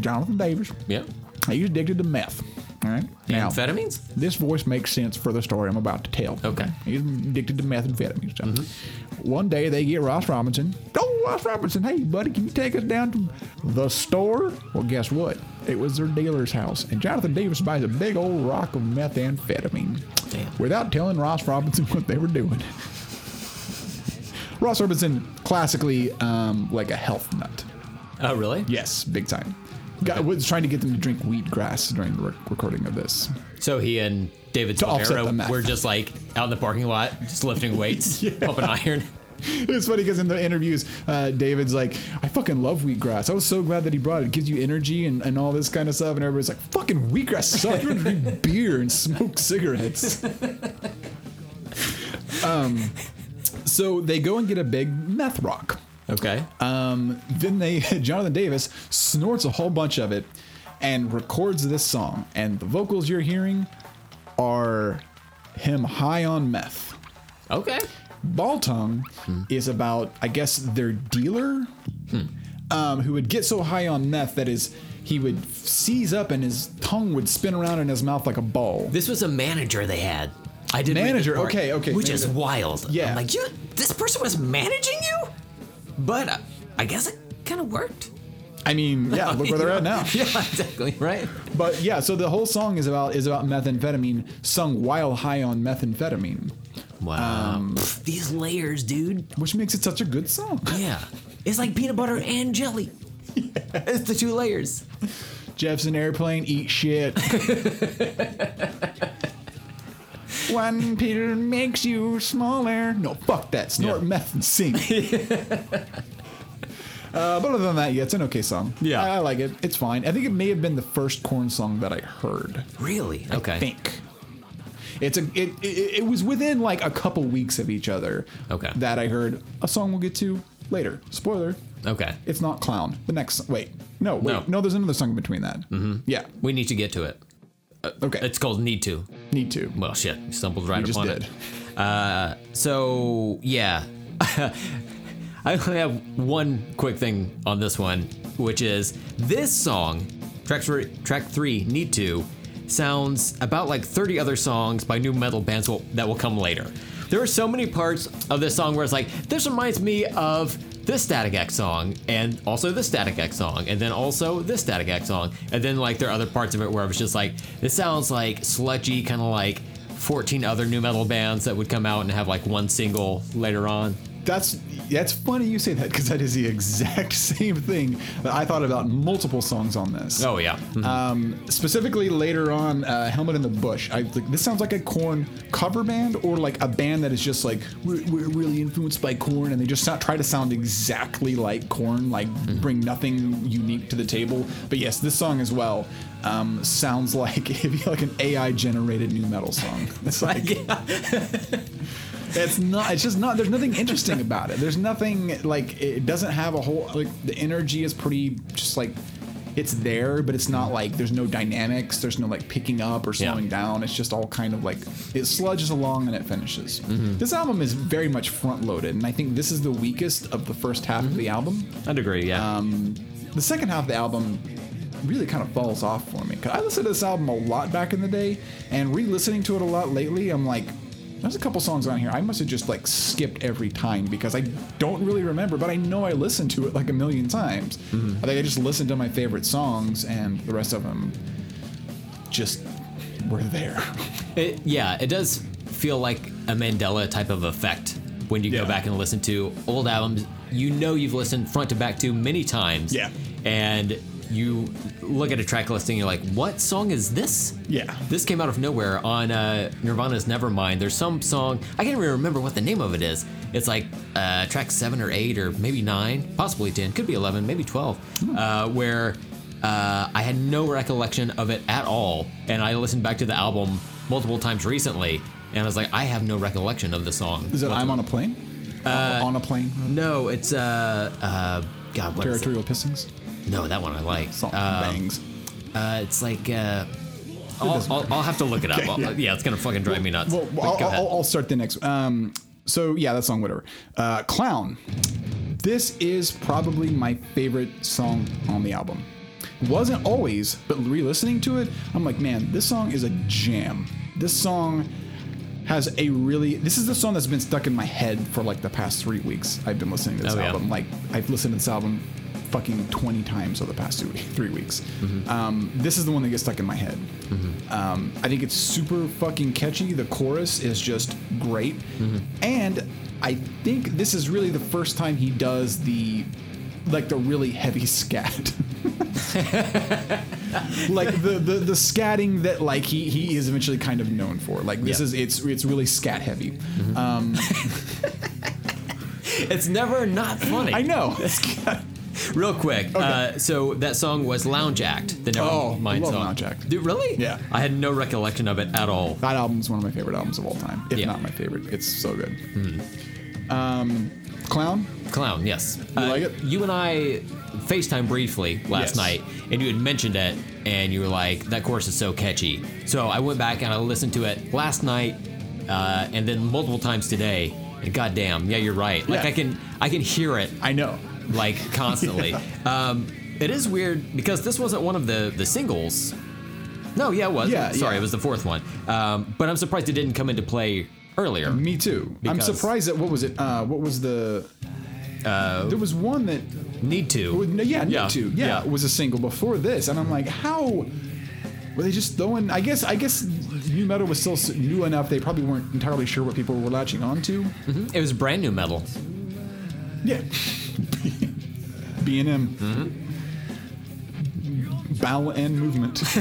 Jonathan Davis, Yeah. He's addicted to meth. All right. Now, Amphetamines? this voice makes sense for the story I'm about to tell. Okay. He's addicted to methamphetamine stuff. Mm-hmm. One day they get Ross Robinson. Oh, Ross Robinson, hey, buddy, can you take us down to the store? Well, guess what? It was their dealer's house. And Jonathan Davis buys a big old rock of methamphetamine Damn. without telling Ross Robinson (laughs) what they were doing. Ross Robinson, classically um, like a health nut. Oh, really? Yes, big time. Guy was trying to get them to drink wheatgrass during the rec- recording of this. So he and David To offset the Spataro meth. were just like out in the parking lot, just lifting weights, (laughs) pumping iron. It's funny because in the interviews, uh, David's like, I fucking love wheatgrass. I was so glad that he brought it. It gives you energy and, and all this kind of stuff. And everybody's like, fucking wheatgrass sucks. You're gonna drink (laughs) beer and smoke cigarettes. (laughs) um, so they go and get a big meth rock. Okay. Um, then they, (laughs) Jonathan Davis snorts a whole bunch of it and records this song. And the vocals you're hearing are him high on meth. Okay. Ball Tongue is about, I guess, their dealer, um, who would get so high on meth that his he would seize up and his tongue would spin around in his mouth like a ball. This was a manager they had. I did Manager, okay, okay, which is wild. Yeah. I'm like you. This person was managing you, but uh, I guess it kind of worked. I mean, yeah, look where they're at (laughs) now. yeah, exactly. Right. But yeah, so the whole song is about is about methamphetamine sung while high on methamphetamine, Wow. Um, Pff, These layers, dude. which makes it such a good song. Yeah. It's like peanut butter and jelly. (laughs) It's the two layers. Jeff's an airplane, eat shit. (laughs) One Peter makes you smaller. No, fuck that. Snort Yeah. meth and sing. (laughs) uh, but other than that, yeah, it's an okay song. Yeah. I, I like it. It's fine. I think it may have been the first Korn song that I heard. Really? Okay. I think. It's a it, it it was within like a couple weeks of each other. Okay. That I heard a song we'll get to later. Spoiler. Okay. It's not clown. The next wait. No, wait. No. No, there's another song in between that. Mm-hmm. Yeah. We need to get to it. Okay. It's called Need to. Need to. Well, shit. You stumbled right You upon it. Uh, so yeah, (laughs) I only have one quick thing on this one, which is this song, track three, track three, Need to, sounds about like 30 other songs by nu metal bands will, that will come later. There are so many parts of this song where it's like, this reminds me of this Static X song, and also this Static X song, and then also this Static X song, and then like there are other parts of it where I was just like, this sounds like sludgy, kind of like 14 other nu metal bands that would come out and have like one single later on. That's that's funny you say that because that is the exact (laughs) same thing that I thought about multiple songs on this. Oh yeah. Um, specifically later on, uh, Helmet in the Bush. I like this sounds like a Korn cover band or like a band that is just like we're, we're really influenced by Korn and they just sound, try to sound exactly like Korn, like bring nothing unique to the table. But yes, this song as well um, sounds like (laughs) it'd be like an AI generated nu metal song. It's (laughs) like it's not. It's just not. There's nothing interesting about it. There's nothing like it doesn't have a whole like the energy is pretty just like it's there, but it's not like there's no dynamics. There's no like picking up or slowing Yeah. down. It's just all kind of like it sludges along and it finishes. Mm-hmm. This album is very much front loaded, and I think this is the weakest of the first half of the album. I'd agree. Yeah. Um, the second half of the album really kind of falls off for me. Cause I listened to this album a lot back in the day, and re-listening to it a lot lately, I'm like, there's a couple songs on here I must have just like skipped every time because I don't really remember, but I know I listened to it like a million times. Mm-hmm. I think I just listened to my favorite songs, and the rest of them just were there. (laughs) It, yeah, it does feel like a Mandela type of effect when you Yeah. go back and listen to old albums. You know you've listened front to back to many times. Yeah. And you look at a track listing, you're like, what song is this? Yeah. This came out of nowhere on uh, Nirvana's Nevermind. There's some song, I can't even remember what the name of it is. It's like uh, track seven or eight or maybe nine, possibly 10, could be 11, maybe 12, uh, where uh, I had no recollection of it at all. And I listened back to the album multiple times recently, and I was like, I have no recollection of the song. Is it "I'm on a Plain"? on a plane. No, it's, uh, uh, God, what? Territorial Pissings. No, that one I like. Salt Um, bangs. Uh, it's like, uh, I'll, I'll, I'll have to look it up. Okay, (laughs) yeah. yeah. it's gonna fucking drive me nuts. Well, I'll. I'll, I'll start the next. Um, so yeah, that song, whatever. Uh, Clown. This is probably my favorite song on the album. wasn't always, but re-listening to it, I'm like, man, this song is a jam. This song has a really. This is the song that's been stuck in my head for like the past three weeks. I've been listening to this Oh, yeah. album. Like I've listened to this album fucking 20 times over the past two, three weeks. Mm-hmm. Um, this is the one that gets stuck in my head. Um, I think it's super fucking catchy. The chorus is just great. Mm-hmm. And I think this is really the first time he does the like the really heavy (laughs) scat. (laughs) like the, the the scatting that like he he is eventually kind of known for. Like this is it's it's really scat heavy. Um, (laughs) It's never not funny. I know. Real quick, uh, so that song was Lounge Act, the Oh, I Nevermind love song. Lounge Act. Dude, really? Yeah. I had no recollection of it at all. that album's one of my favorite albums of all time, if Yeah. not my favorite. It's so good. Um, Clown. Clown, yes. You like it? You and I FaceTime briefly last Yes. night, and you had mentioned it, and you were like, "That chorus is so catchy." So I went back and I listened to it last night, uh, and then multiple times today. And goddamn, yeah, you're right. Like Yeah. I can, I can hear it I know. Like constantly. (laughs) um, it is weird because this wasn't one of the the singles. No, yeah, it was. Yeah, Sorry, yeah. it was the fourth one. Um, but I'm surprised it didn't come into play earlier. Me too. I'm surprised that what was it? Uh, what was the? Uh, There was one that Need to. no, yeah, Yeah, Need to. Yeah, yeah. it was a single before this, and I'm like, how were they just throwing? I guess I guess nu metal was still new enough. They probably weren't entirely sure what people were latching onto. It was brand new metal. Yeah, (laughs) B and M. Bowel and movement. (laughs)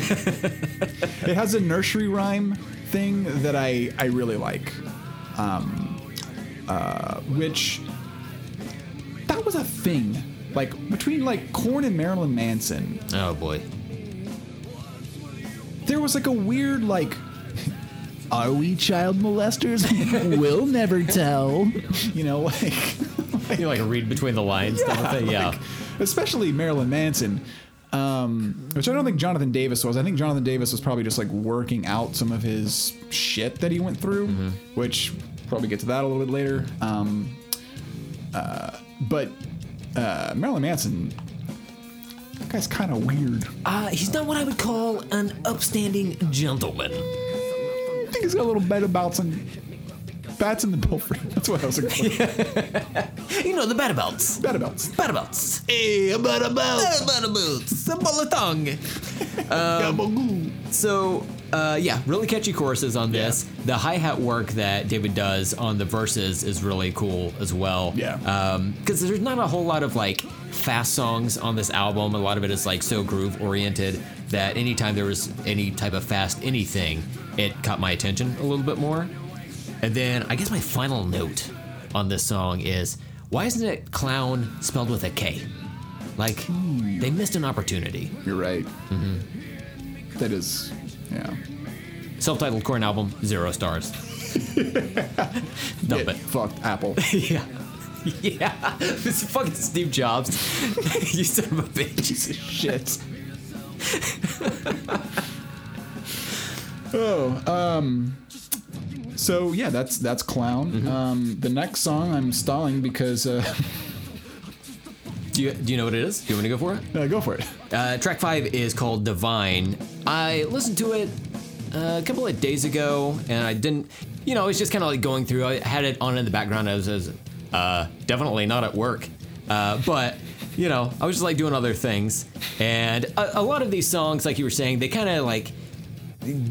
it has a nursery rhyme thing that I I really like, um, uh, which that was a thing. Like between like Korn and Marilyn Manson, Oh boy. there was like a weird like are we child molesters (laughs) we'll never tell you know like (laughs) You like read between the lines type of thing. Yeah. like, especially marilyn manson um, which i don't think jonathan davis was i think jonathan davis was probably just like working out some of his shit that he went through which probably get to that a little bit later um, uh, but uh, marilyn manson that guy's kind of weird Uh, he's not what I would call an upstanding gentleman. I think he's got a little bed about bouts and bats in the belfry. That's what I was looking for. (laughs) You know the Batabouts. Badabouts. Batabouts. Hey, a badabout. Batabouts. A tongue. (laughs) So, uh, yeah, really catchy choruses on this. The hi hat work that David does on the verses is really cool as well. Yeah. Because there's not a whole lot of like fast songs on this album. A lot of it is like so groove oriented that anytime there was any type of fast anything, it caught my attention a little bit more. And then I guess my final note on this song is why isn't it clown spelled with a K? Like, they missed an opportunity. You're right. That is, yeah. Self-titled Korn album, zero stars. (laughs) Dump it. fucked, Apple. (laughs) Yeah. Yeah. (laughs) It's fucking Steve Jobs. you son of a bitch. Shit. oh, um. So yeah, that's that's clown. Um, the next song I'm stalling because uh, (laughs) Do you, do you know what it is? Do you want me to go for it? uh, go for it. Uh, track five is called Divine. I listened to it uh, a couple of days ago, and I didn't. You know, it's just kind of like going through. I had it on in the background. I was, I was uh, definitely not at work, uh, but you know, I was just like doing other things. And a, a lot of these songs, like you were saying, they kind of like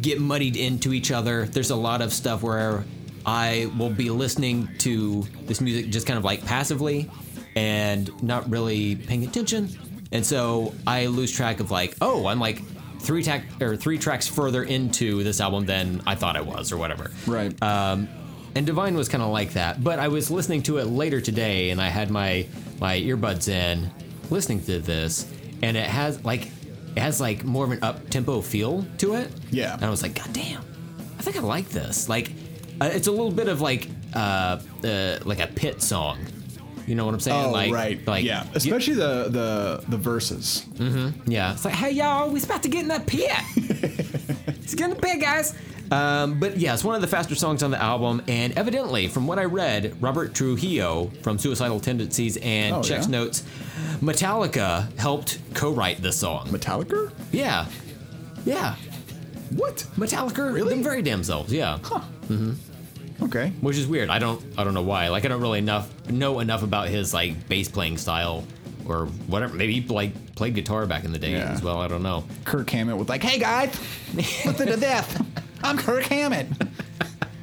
get muddied into each other. There's a lot of stuff where I will be listening to this music just kind of like passively and not really paying attention. And so I lose track of like, oh, I'm like three track or three tracks further into this album than I thought I was or whatever. Right. Um, and Divine was kind of like that. But I was listening to it later today, and I had my my earbuds in, listening to this, and it has like it has like more of an up tempo feel to it. Yeah. And I was like, God damn, I think I like this. Like, uh, it's a little bit of like uh, uh like a pit song. You know what I'm saying? Oh, like, right. Like, yeah, you- especially the the the verses. Mm-hmm. Yeah, it's like, hey y'all, we about to get in that pit. (laughs) Let's get in the pit, guys. Um, but yeah, it's one of the faster songs on the album, and evidently, from what I read, Robert Trujillo from Suicidal Tendencies and Oh, Checks yeah? Notes Metallica helped co-write the song. Metallica? Yeah, yeah. What? Metallica, Really? them very damn selves. Yeah, mm-hmm Okay. which is weird. I don't, I don't know why. Like, I don't really enough know enough about his like bass playing style or whatever. Maybe he like played guitar back in the day Yeah. as well. I don't know. Kirk Hammett with like, "Hey guys, listen to this. (laughs) I'm Kirk Hammett.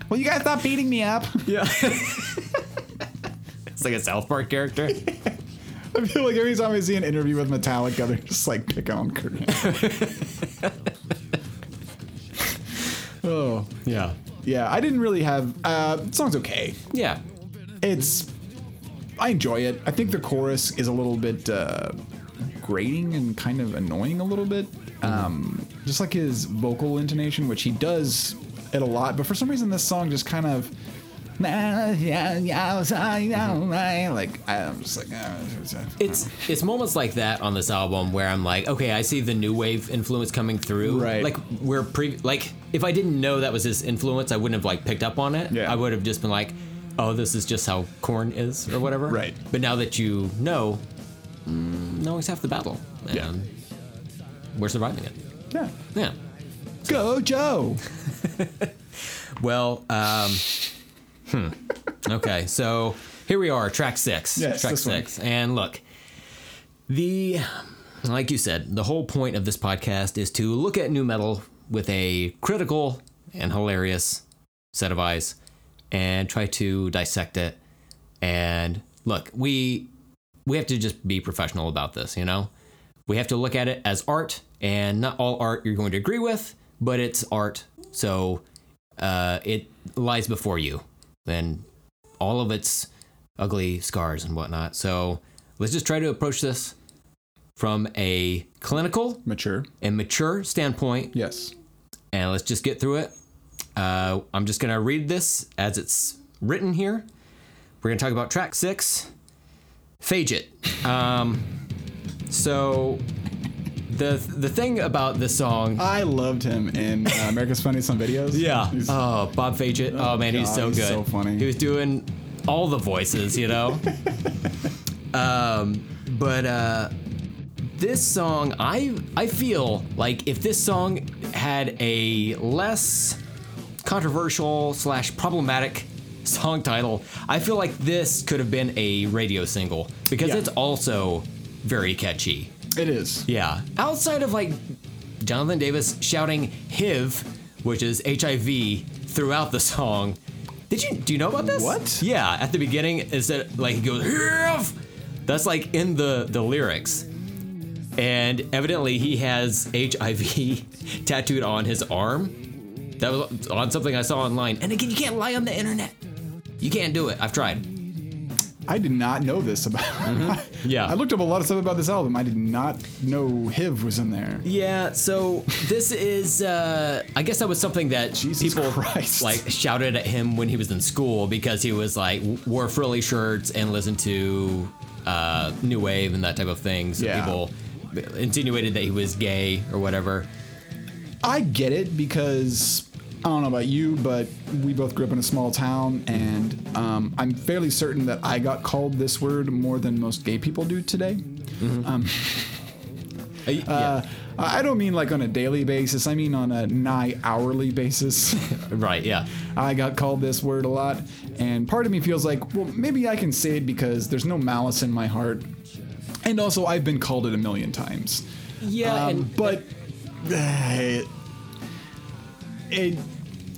Will you guys stop beating me up?" Yeah. (laughs) it's like a South Park character. I feel like every time I see an interview with Metallica, they're just like pick on Kirk Hammett. (laughs) oh Yeah. yeah, I didn't really have. Uh, the song's okay. Yeah. It's. I enjoy it. I think the chorus is a little bit uh, grating and kind of annoying a little bit. Um, just like his vocal intonation, which he does it a lot, but for some reason this song just kind of. Like I'm just like uh, It's it's moments like that on this album where I'm like, okay, I see the new wave influence coming through. Right. Like where pre like if I didn't know that was his influence, I wouldn't have like picked up on it. Yeah. I would have just been like, oh, this is just how Korn is or whatever. Right. But now that you know, mm, knowing's half the battle. And Yeah. We're surviving it. Yeah. Yeah. Go Joe. (laughs) Well, um, hmm. Okay, so here we are, track six. Yes, track this one. six. And look, the, like you said, the whole point of this podcast is to look at nu metal with a critical and hilarious set of eyes and try to dissect it. And look, we we have to just be professional about this, you know? We have to look at it as art, and not all art you're going to agree with, but it's art. So uh, it lies before you and all of its ugly scars and whatnot. So let's just try to approach this from a clinical Mature. and mature standpoint, Yes. and let's just get through it. Uh, I'm just gonna read this as it's written here. We're gonna talk about track six, Faget. Um, so the the thing about this song I loved him in uh, America's Funniest Home Videos. (laughs) Yeah. He's- Oh, Bob Fagit. Oh, man, he's God, so he's good. so funny. He was doing all the voices, you know. (laughs) um, but uh, this song, I I feel like if this song had a less controversial slash problematic song title, I feel like this could have been a radio single because Yeah. it's also very catchy. it is. Yeah. Outside of like Jonathan Davis shouting HIV, which is HIV, throughout the song. Did you do you know about this? What? Yeah, at the beginning is that like he goes HIV. That's like in the the lyrics. And evidently he has HIV (laughs) tattooed on his arm. That was on something I saw online. And again, you can't lie on the internet. You can't do it. I've tried. I did not know this about. (laughs) Yeah. I looked up a lot of stuff about this album. I did not know HIV was in there. Yeah, so this is uh I guess that was something that Jesus people Christ. like shouted at him when he was in school because he was like wore frilly shirts and listened to uh new wave and that type of thing. So Yeah. people insinuated that he was gay or whatever. I get it because I don't know about you, but we both grew up in a small town, and um, I'm fairly certain that I got called this word more than most gay people do today. (laughs) Uh, yeah. Uh, I don't mean like on a daily basis. I mean on a nigh hourly basis. (laughs) right, yeah. I got called this word a lot, and part of me feels like, well, maybe I can say it because there's no malice in my heart, and also I've been called it a million times. Yeah, Um, and but uh, (sighs) it,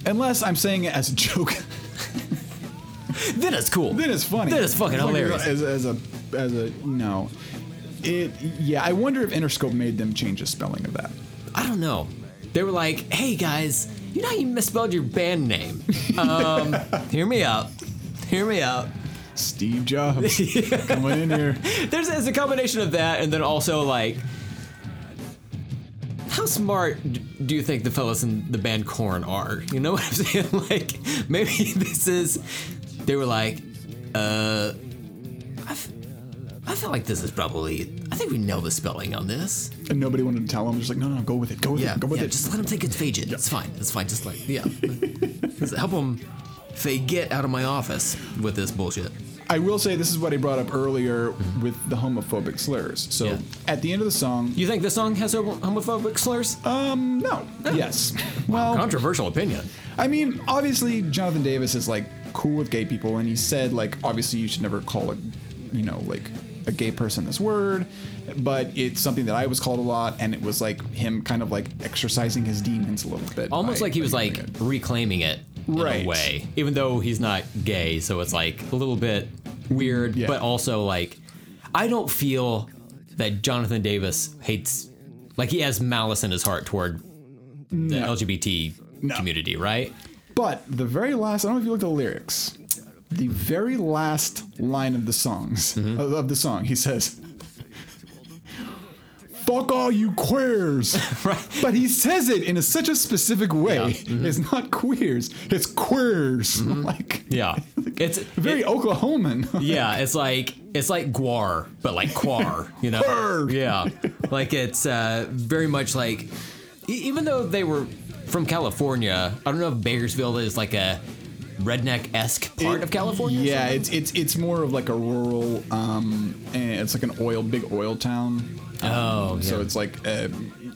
unless I'm saying it as a joke, (laughs) then it's cool. then it's funny. Then it's fucking Like, hilarious. As, as a as a no, it yeah. I wonder if Interscope made them change the spelling of that. I don't know. They were like, "Hey guys, you know how you misspelled your band name? (laughs) Um, hear me out. Hear me out." Steve Jobs (laughs) coming in here. There's, there's a combination of that, and then also like, how smart do you think the fellas in the band Korn are? You know what I'm saying? (laughs) Like, maybe this is. They were like, uh, I, f- I feel like this is probably. I think we know the spelling on this. And nobody wanted to tell him. Just like, no, no, go with it. Go with Yeah, it. Go with yeah. it. Just let him think it's Faget. It's fine. It's fine. Just like, yeah. (laughs) Just help him. Fay, get out of my office with this bullshit. I will say this is what I brought up earlier with the homophobic slurs. So Yeah. at the end of the song, You think this song has homo- homophobic slurs? um, no, yes. Well, Controversial opinion. I mean, obviously, Jonathan Davis is like cool with gay people, and he said like, obviously, you should never call a, you know, like a gay person this word, but it's something that I was called a lot, and it was like him kind of like exercising his demons a little bit. Almost by- like he was like it. reclaiming it Right. a way, even though he's not gay. So it's like a little bit weird, Yeah. but also like I don't feel that Jonathan Davis hates like he has malice in his heart toward the LGBT No. community, right? But the very last, I don't know if you looked at the lyrics. The very last line of the songs Mm-hmm. of, of the song, he says, "Fuck all you queers." (laughs) Right. But he says it in a, such a specific way. Yeah. Mm-hmm. It's not queers. It's queers. (laughs) Like Yeah, (laughs) it's very it- Oklahoman. yeah, it's like it's like guar, but like quar, you know? Quar. Yeah, like it's uh, very much like even though they were from California, I don't know if Bakersfield is like a redneck esque part of California. Yeah, it's it's it's more of like a rural. Um, and it's like an oil, big oil town. Oh, So yeah. it's like a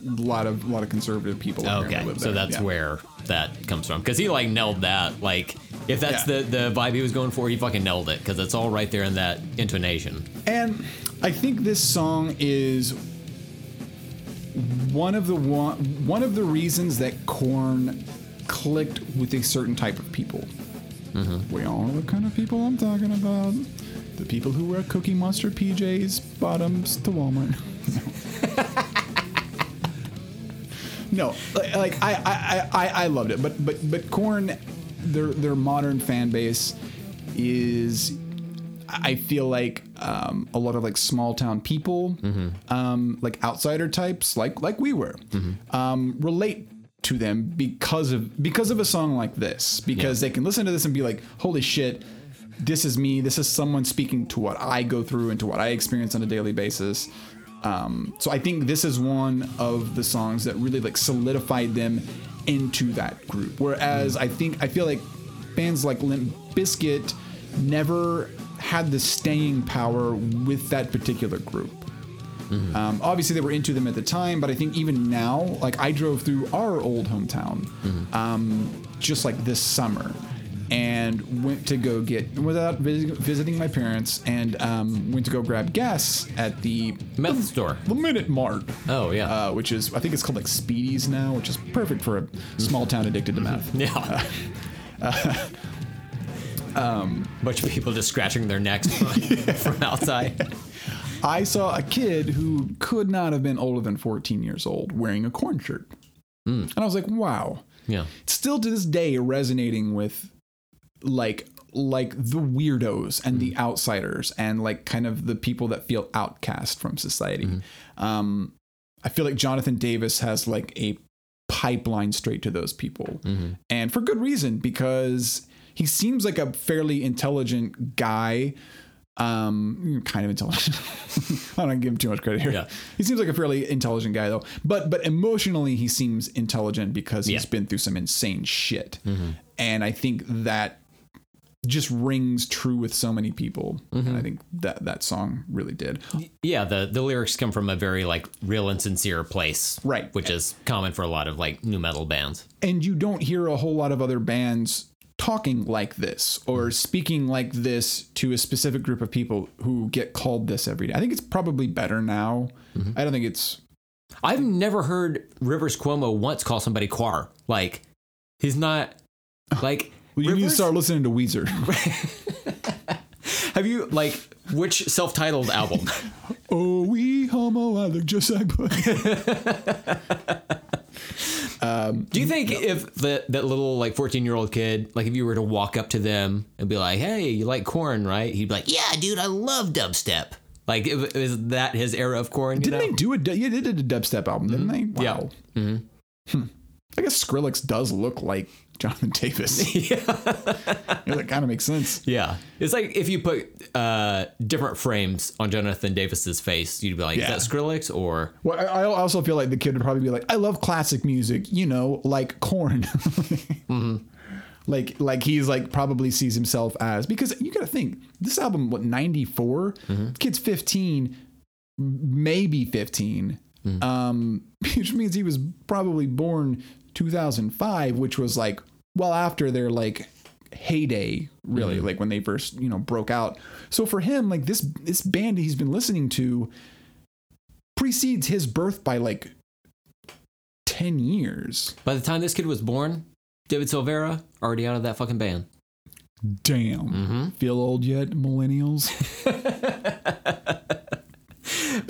lot of lot of conservative people. okay. So that's Yeah. where that comes from because he like nailed that. Like if that's Yeah. the the vibe he was going for, he fucking nailed it because it's all right there in that intonation. And I think this song is one of the one, one of the reasons that Korn clicked with a certain type of people. Mm-hmm. We all know what kind of people I'm talking about. The people who wear Cookie Monster PJs bottoms to Walmart. (laughs) (laughs) no, like, like I, I, I, I loved it, but but but Korn, their their modern fan base is I feel like um, a lot of like small town people, um, like outsider types, like like we were, um, relate to them because of because of a song like this. Because they can listen to this and be like, "Holy shit, this is me. This is someone speaking to what I go through and to what I experience on a daily basis." Um, so I think this is one of the songs that really like solidified them into that group. Whereas I think I feel like bands like Limp Bizkit never had the staying power with that particular group. Um, obviously, they were into them at the time, but I think even now, like I drove through our old hometown um, just like this summer and went to go get, without vis- visiting my parents, and um, went to go grab gas at the Meth store. the Minute Mart. Oh, yeah. Uh, which is, I think it's called like Speedies now, which is perfect for a small town addicted to meth. (laughs) Yeah. (laughs) Um, Bunch of people just scratching their necks (laughs) from outside. I saw a kid who could not have been older than 14 years old wearing a Korn shirt. And I was like, wow. Yeah. Still to this day resonating with like like the weirdos and the outsiders and like kind of the people that feel outcast from society. Um I feel like Jonathan Davis has like a pipeline straight to those people. And for good reason because he seems like a fairly intelligent guy. Um kind of intelligent. (laughs) I don't give him too much credit here. Yeah. he seems like a fairly intelligent guy though. But but emotionally he seems intelligent because he's Yeah. been through some insane shit. And i think that just rings true with so many people and i mm-hmm. think that that song really did Yeah, the the lyrics come from a very like real and sincere place. Right. Which is common for a lot of like nu metal bands. and you don't hear a whole lot of other bands talking like this or mm-hmm. speaking like this to a specific group of people who get called this every day. I think it's probably better now. Mm-hmm. I don't think it's I've never heard Rivers Cuomo once call somebody quar. Like he's not like well, you need to start listening to Weezer. (laughs) Have you like which self-titled album? (laughs) oh, we homo, I look just like Bush. (laughs) Um, do you think if that that little like 14-year-old kid, like if you were to walk up to them and be like, "Hey, you like Korn, right?" He'd be like, "Yeah, dude, I love dubstep." Like is that his era of Korn, Didn't know? they do a yeah, they did a dubstep album, didn't mm-hmm. they? Wow. Yeah. Hmm. I guess Skrillex does look like Jonathan Davis. (laughs) yeah. that kind of makes sense. Yeah, it's like if you put uh, different frames on Jonathan Davis's face, you'd be like, Yeah. "Is that Skrillex?" Or Well, I, I also feel like the kid would probably be like, I love classic music, you know, like Korn. (laughs) Like like he's like probably sees himself as because you got to think this album what 94 kid's 15 maybe 15 um (laughs) which means he was probably born 2005 which was like well after their like heyday really mm. like when they first you know broke out. So for him like this this band he's been listening to precedes his birth by like 10 years. By the time this kid was born, David Silveria already out of that fucking band. damn. Mm-hmm. Feel old yet millennials (laughs)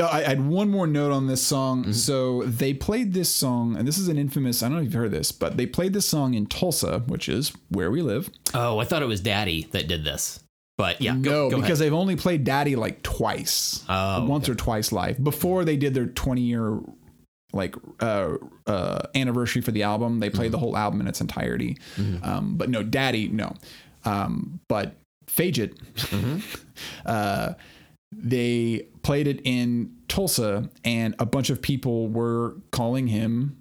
I had one more note on this song. So they played this song, and this is an infamous. I don't know if you've heard this, but they played this song in Tulsa, which is where we live. Oh, I thought it was Daddy that did this. But yeah, go, no, go because ahead. they've only played Daddy like twice, Oh, once or twice live before they did their 20 year like uh, uh, anniversary for the album. They played the whole album in its entirety. Um, but no, Daddy, no. Um, but Faget, (laughs) uh, they played it in Tulsa, and a bunch of people were calling him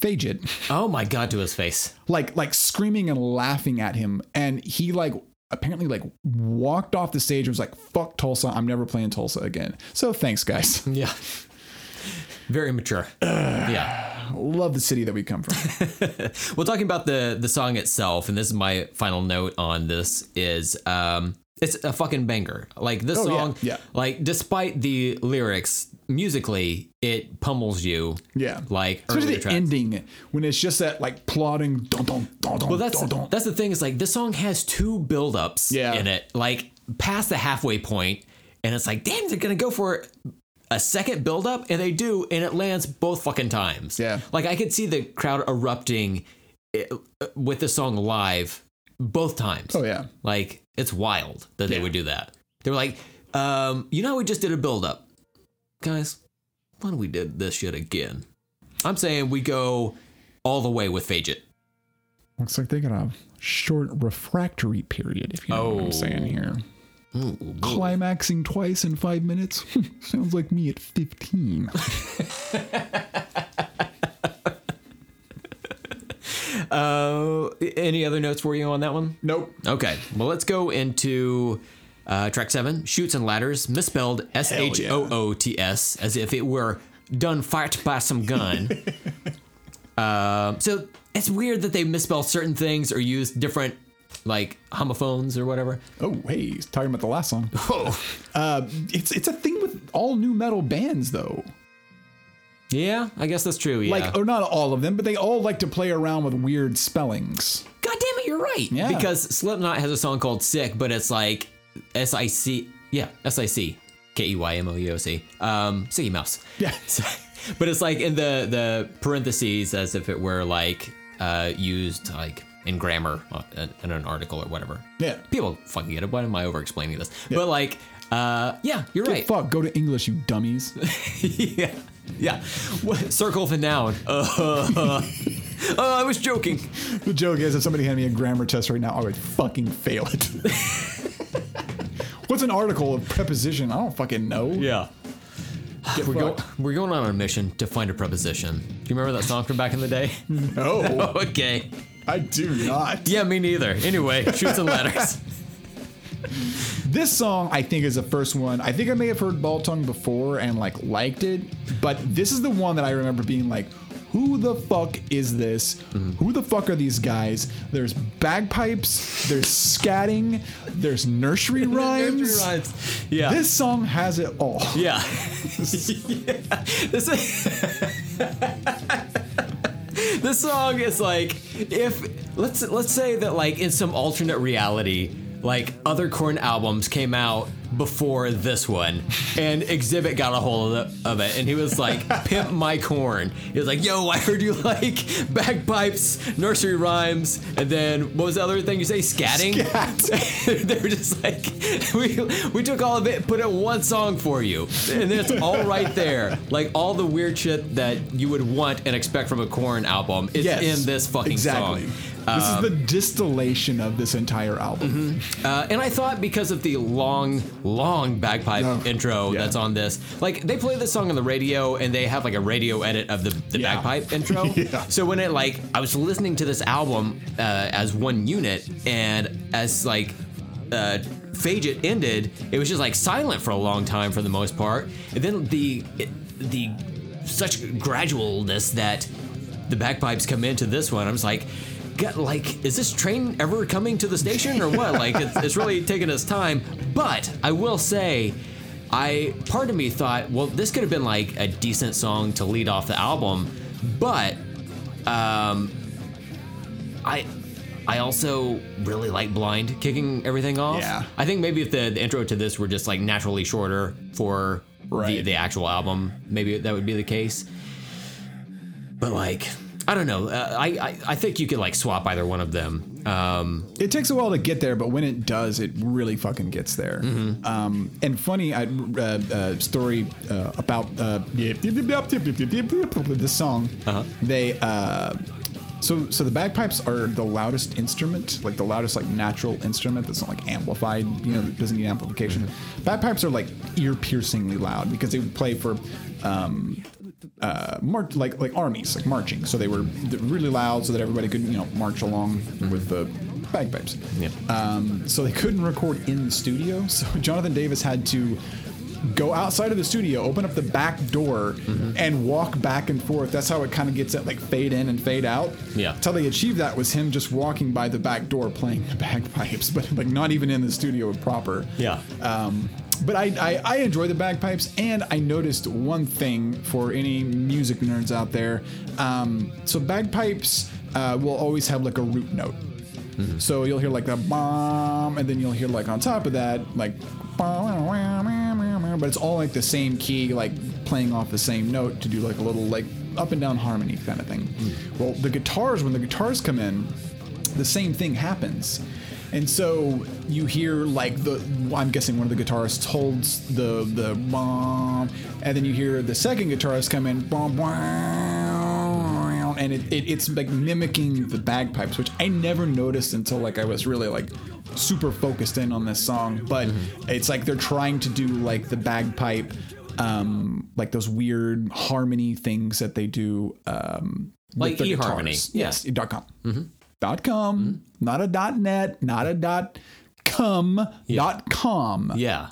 Faget Oh my god, to his face. like like screaming and laughing at him and he like apparently like walked off the stage and was like fuck tulsa i'm never playing tulsa again so thanks guys (laughs) Yeah. Very mature. yeah. love the city that we come from (laughs) Well, talking about the the song itself, and this is my final note on this is um it's a fucking banger. Like this Oh, song, yeah. like despite the lyrics, musically it pummels you. yeah Like especially the tracks. ending when it's just that like plodding dun, dun, dun, dun, Well, that's dun, dun. that's the thing is like this song has two buildups Yeah. in it, like past the halfway point, and it's like, damn, they're gonna go for a second buildup, and they do, and it lands both fucking times. Yeah. like I could see the crowd erupting eh, with the song live both times. oh yeah Like it's wild that they would do that. They were like, um, you know, we just did a build up, guys. Why don't we did this shit again? I'm saying we go all the way with Faget. looks like they got a short refractory period if you know what Oh. i'm saying here Ooh, climaxing twice in five minutes (laughs) sounds like me at 15 (laughs) Uh, any other notes for you on that one? nope Okay, well, let's go into uh, track seven Shoots and Ladders, misspelled S H O O T S, as if it were done fired by some gun. um, (laughs) so it's weird that they misspell certain things or use different, like, homophones or whatever. Oh, hey, he's talking about the last song. Oh, Uh, it's it's a thing with all nu metal bands, though. Yeah, I guess that's true. Yeah. Like, or not all of them, but they all like to play around with weird spellings. God damn it, you're right. Yeah. Because Slipknot has a song called Sick, but it's like S I C. Yeah, S I C. K E Y M O U O C. Um, Siggy Mouse. (laughs) Yeah. (laughs) So- but it's like in the the parentheses as if it were like uh, used like in grammar uh, in, an article or whatever. Yeah. People fucking get it. Why am I over explaining this? But like, uh, yeah, you're right. Fuck, go to English, you dummies. (laughs) yeah. Yeah. What, circle of a noun. Uh, (laughs) uh, I was joking. the joke is, if somebody handed me a grammar test right now, I would fucking fail it. What's an article of preposition? I don't fucking know. Yeah. Get We're, go- fucked. we're going on a mission to find a preposition. Do you remember that song from back in the day? No, (laughs) okay. I do not. Yeah, me neither. Anyway, shoots and ladders. This song, I think, is the first one. I think I may have heard Ball Tongue before and like liked it, but this is the one that I remember being like, "Who the fuck is this? Mm-hmm. Who the fuck are these guys?" There's bagpipes, there's scatting, there's nursery (laughs) rhymes. Yeah. This song has it all. Yeah. yeah. (laughs) This is (laughs) This song is like if let's let's say that like in some alternate reality, like other Korn albums came out before this one, and Xzibit got a hold of, the, of it, and he was like, "Pimp my Korn." He was like, "Yo, I heard you like bagpipes, nursery rhymes, and then what was the other thing you say? Scatting." (laughs) they were just like, "We we took all of it, put it in one song for you, and then it's all right there. Like all the weird shit that you would want and expect from a Korn album is Yes, in this fucking exactly. song." This is the distillation of this entire album. Uh, and I thought because of the long, long bagpipe Oh, intro yeah. that's on this, like they play this song on the radio and they have like a radio edit of the, the Yeah. bagpipe intro. (laughs) Yeah. So when it like, I was listening to this album uh, as one unit and as like, uh, Faget ended, it was just like silent for a long time for the most part. And then the, the, such gradualness that the bagpipes come into this one. I'm just like, God, like, is this train ever coming to the station or what? Like, it's, it's really taking us time. But I will say, I part of me thought, well, this could have been like a decent song to lead off the album, but um, I. I also really like Blind kicking everything off. Yeah. I think maybe if the, the intro to this were just like naturally shorter for the, the actual album, maybe that would be the case. But like, I don't know. Uh, I, I I think you could like swap either one of them. Um, It takes a while to get there, but when it does, it really fucking gets there. Mm-hmm. Um, and funny, I uh, uh, story uh, about uh, this song. Uh-huh. They uh, so so the bagpipes are the loudest instrument, like the loudest like natural instrument that's not like amplified. You know, doesn't need amplification. Mm-hmm. Bagpipes are like ear piercingly loud because they would play for. Um, uh, mar- like like armies, like marching. So they were really loud, so that everybody could you know march along with the bagpipes. Yeah. Um, so they couldn't record in the studio. (laughs) So Jonathan Davis had to go outside of the studio, open up the back door, and walk back and forth. That's how it kind of gets at like fade in and fade out. Yeah. How they achieved that was him just walking by the back door playing the (laughs) bagpipes, but like not even in the studio proper. Yeah. Um, but I, I, I enjoy the bagpipes, and I noticed one thing for any music nerds out there. Um, so bagpipes uh, will always have like a root note. So you'll hear like the bomb, and then you'll hear like on top of that like, but it's all like the same key, like playing off the same note to do like a little like up and down harmony kind of thing. Well, the guitars when the guitars come in, the same thing happens. And so you hear like the I'm guessing one of the guitarists holds the the bomb, and then you hear the second guitarist come in, bomb, and it, it, it's like mimicking the bagpipes, which I never noticed until like I was really like super focused in on this song. But it's like they're trying to do like the bagpipe, um, like those weird harmony things that they do, um, Like with the eHarmony. guitars. Yeah. Yes, dot com. Dot com, hmm? not a dot net, not a dot com, dot com. yeah.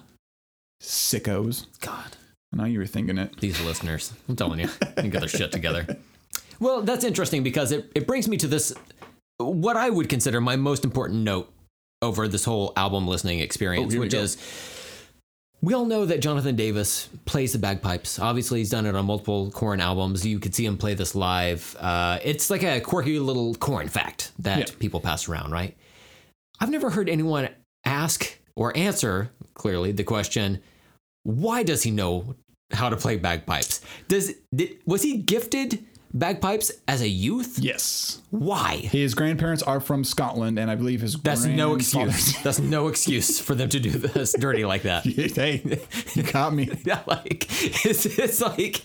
Sickos. God. I know you were thinking it. These listeners, I'm telling you, (laughs) they get their shit together. Well, that's interesting because it, it brings me to this, what I would consider my most important note over this whole album listening experience, Oh, which is we all know that Jonathan Davis plays the bagpipes. Obviously, he's done it on multiple Korn albums. You could see him play this live. Uh, it's like a quirky little Korn fact that Yeah. people pass around, right? I've never heard anyone ask or answer clearly the question, why does he know how to play bagpipes? Does did, was he gifted bagpipes as a youth? Yes. Why? His grandparents are from Scotland, and I believe his That's no excuse. (laughs) That's no excuse for them to do this dirty like that. (laughs) hey, you got me. (laughs) Yeah, like is this like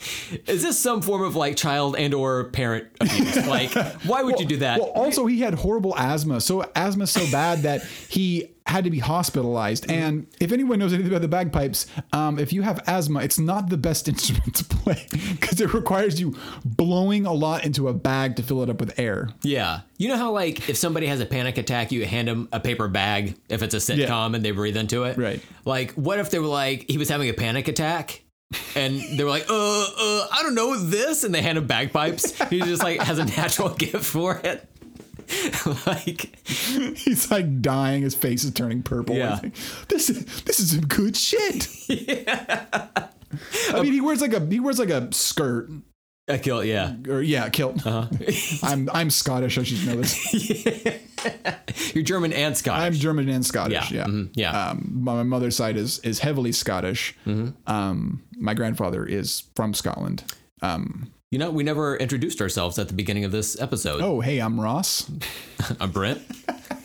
is this some form of like child and or parent abuse? Like, why would you do that? Well, also he had horrible asthma. So asthma so bad that he had to be hospitalized. And if anyone knows anything about the bagpipes, um, if you have asthma, it's not the best (laughs) instrument to play because it requires you blowing a lot into a bag to fill it up with air. yeah, you know how like if somebody has a panic attack, you hand them a paper bag if it's a sitcom and they breathe into it. Right. Like, what if they were like he was having a panic attack? And they were like, uh, uh, I don't know this, and they hand him bagpipes. (laughs) He just like has a natural (laughs) gift for it. (laughs) like, (laughs) He's like dying. His face is turning purple. Yeah. Like, this is this is some good shit. (laughs) I mean, he wears like a he wears like a skirt I kill, yeah. or yeah, kilt. Uh-huh. I'm I'm Scottish. I should know this. You're German and Scottish. I'm German and Scottish. Yeah, Yeah, mhm, yeah. Mm-hmm. Um, my, my mother's side is is heavily Scottish. Um, my grandfather is from Scotland. Um, You know, we never introduced ourselves at the beginning of this episode. oh, hey, I'm Ross. (laughs) I'm Brent.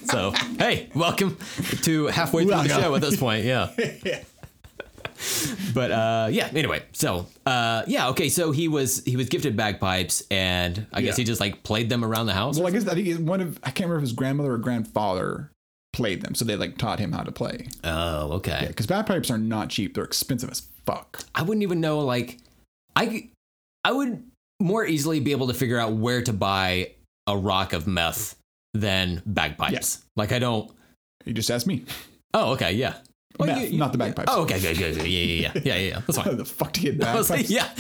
So, hey, welcome to halfway through the show at this point. (laughs) Yeah. but uh, yeah. Anyway, so uh, yeah, okay. So he was he was gifted bagpipes, and I guess Yeah. he just like played them around the house. Well, I guess I think one of I can't remember if his grandmother or grandfather played them, so they like taught him how to play. oh, okay. Because bagpipes are not cheap; they're expensive as fuck. I wouldn't even know like I I would more easily be able to figure out where to buy a rock of meth than bagpipes. Like I don't. You just asked me. Oh, okay, yeah. Well, Meth, you- not the bagpipes. Oh, okay, good, good, good. Yeah, yeah, yeah, (laughs) yeah, yeah. yeah. That's How fine. the fuck to get (laughs) was like, yeah. (laughs)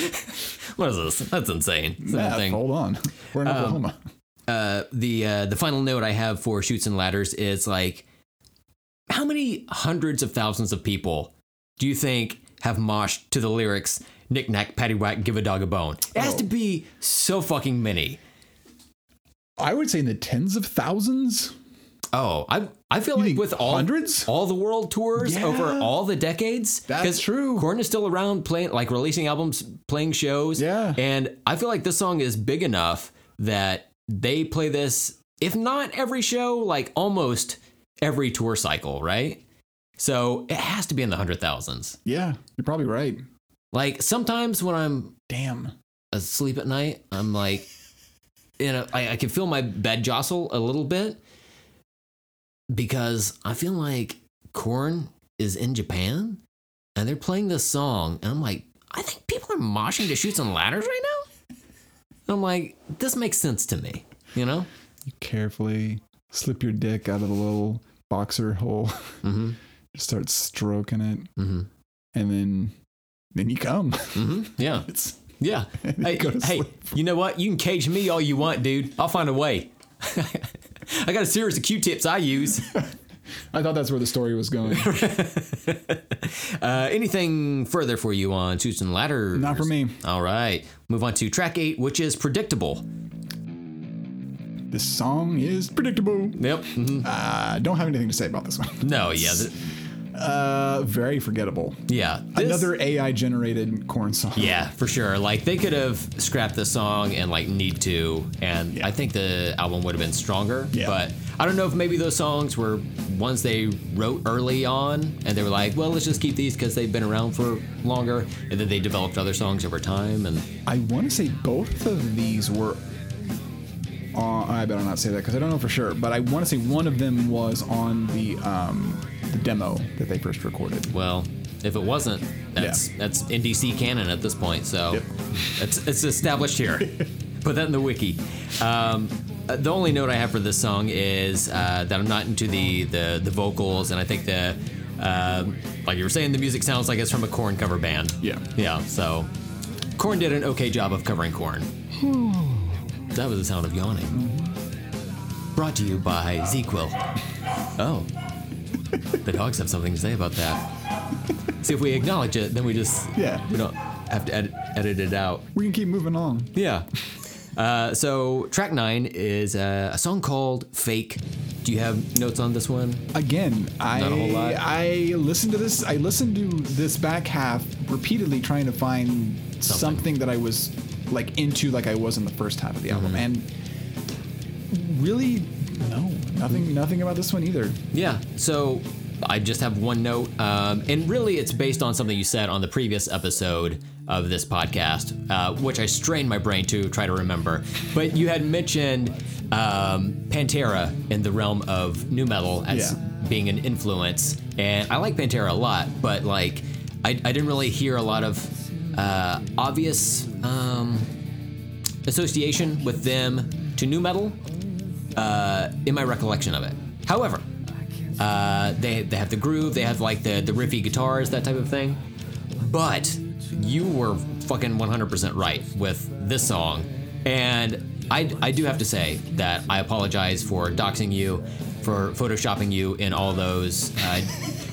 What is this? That's insane. Meth, nothing. hold on. We're in Um, Oklahoma. uh, the uh, the final note I have for shoots and ladders is like, how many hundreds of thousands of people do you think have moshed to the lyrics "Knick knack, paddywhack, give a dog a bone"? It has Oh. to be so fucking many. I would say in the tens of thousands. Oh, I I feel like with all hundreds? all the world tours Yeah. over all the decades. That's true. Korn is still around playing, like releasing albums, playing shows. Yeah. and I feel like this song is big enough that they play this, if not every show, like almost every tour cycle, right? So it has to be in the hundred thousands. Yeah, you're probably right. Like sometimes when I'm Damn. asleep at night, I'm like, you know, I, I can feel my bed jostle a little bit because I feel like Korn is in Japan and they're playing this song, and I'm like, I think people are moshing to shoots and ladders right now. I'm like, this makes sense to me, you know? You carefully slip your dick out of the little boxer hole. Mm-hmm. (laughs) Start stroking it, Mm-hmm. and then then you come. Mm-hmm. Yeah. (laughs) It's Yeah. (laughs) Hey, you hey, you know what? You can cage me all you want, dude. I'll find a way. (laughs) I got a series of Q-tips I use. I thought that's where the story was going. Uh, anything further for you on Shoots and Ladders? Not for me. All right. Move on to track eight, which is predictable. This song is predictable. Yep. mhm. Uh, don't have anything to say about this one. No, yeah. th- Uh, very forgettable. yeah. this- Another AI generated Korn song. Yeah, for sure. Like they could have scrapped the song and like need to, and Yeah. I think the album would have been stronger. Yeah. But I don't know if maybe those songs were ones they wrote early on, and they were like, well, let's just keep these because they've been around for longer, and then they developed other songs over time. And I want to say both of these were. On, I better not say that because I don't know for sure, but I want to say one of them was on the um, the demo that they first recorded. well, if it wasn't, that's that's NDC canon at this point. So Yep. it's it's established here. (laughs) Put that in the wiki. Um, uh, the only note I have for this song is uh, that I'm not into the the, the vocals, and I think the um like you were saying, the music sounds like it's from a Korn cover band. Yeah. yeah. So Korn did an okay job of covering Korn. that was the sound of yawning. Brought to you by ZzzQuil. Oh, the dogs have something to say about that. See if we acknowledge it, then we just Yeah. we don't have to edit, edit it out. We can keep moving on. Yeah. Uh, so track nine is uh, a song called "Fake." Do you have notes on this one? Again, I Not a whole lot. I listened to this. I listened to this back half repeatedly, trying to find something, that I was like into, like I was in the first half of the album, Mm-hmm. and really, no, nothing, nothing about this one either. Yeah. So I just have one note, um, and really it's based on something you said on the previous episode of this podcast, uh, which I strained my brain to try to remember. But you had mentioned um, Pantera in the realm of nu metal as Yeah. being an influence, and I like Pantera a lot, but like I, I didn't really hear a lot of uh, obvious um, association with them to nu metal uh, in my recollection of it. However, uh, they they have the groove, they have like the the riffy guitars, that type of thing. But you were fucking 100% right with this song, and I I do have to say that I apologize for doxing you, for photoshopping you in all those. Uh,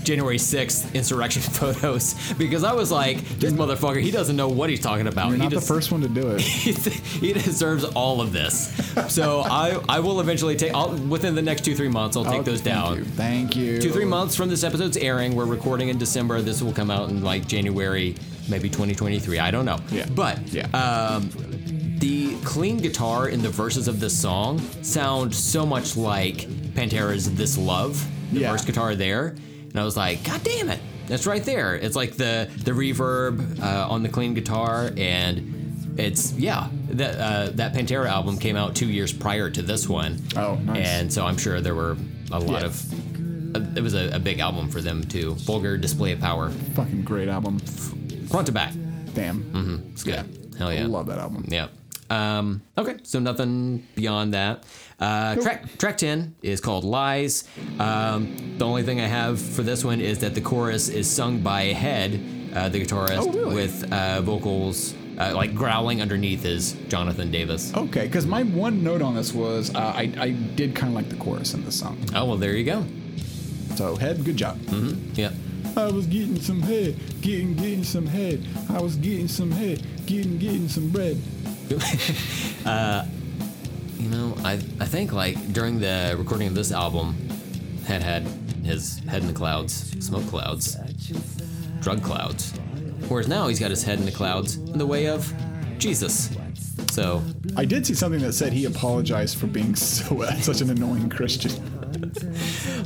January 6th insurrection (laughs) photos because I was like, this motherfucker, he doesn't know what he's talking about. You're he not the first one to do it. (laughs) he deserves all of this. So I I will eventually take I'll, within the next two three months I'll take Oh, those thank down. You. Thank you. Two three months from this episode's airing, we're recording in December. This will come out in like January, maybe 2023. I don't know. Yeah. But Yeah. um, the clean guitar in the verses of this song sound so much like Pantera's "This Love," the Yeah. verse guitar there, and I was like, God damn it! that's right there. It's like the the reverb uh, on the clean guitar, and it's yeah. That uh, that Pantera album came out two years prior to this one. Oh, nice. And so I'm sure there were a lot Yeah. of. Uh, it was a, a big album for them too. Vulgar display of power, Fucking great album. front to back. Damn. Mm-hmm. It's good. Hell yeah. I love that album. Yeah. Um, okay, so nothing beyond that. Uh, track track ten is called "Lies." Um, the only thing I have for this one is that the chorus is sung by Head, uh, the guitarist, Oh, really? with uh, vocals uh, like growling underneath is Jonathan Davis. Okay, because my one note on this was uh, I, I did kind of like the chorus in this song. Oh well, there you go. So, head, good job. Yeah. I was getting some head, getting, getting some head. I was getting some head, getting, getting some bread. (laughs) Uh, you know, I I think like during the recording of this album, had had his head in the clouds, smoke clouds, drug clouds. Whereas now he's got his head in the clouds in the way of Jesus. So I did see something that said he apologized for being (laughs) so uh, such an annoying Christian.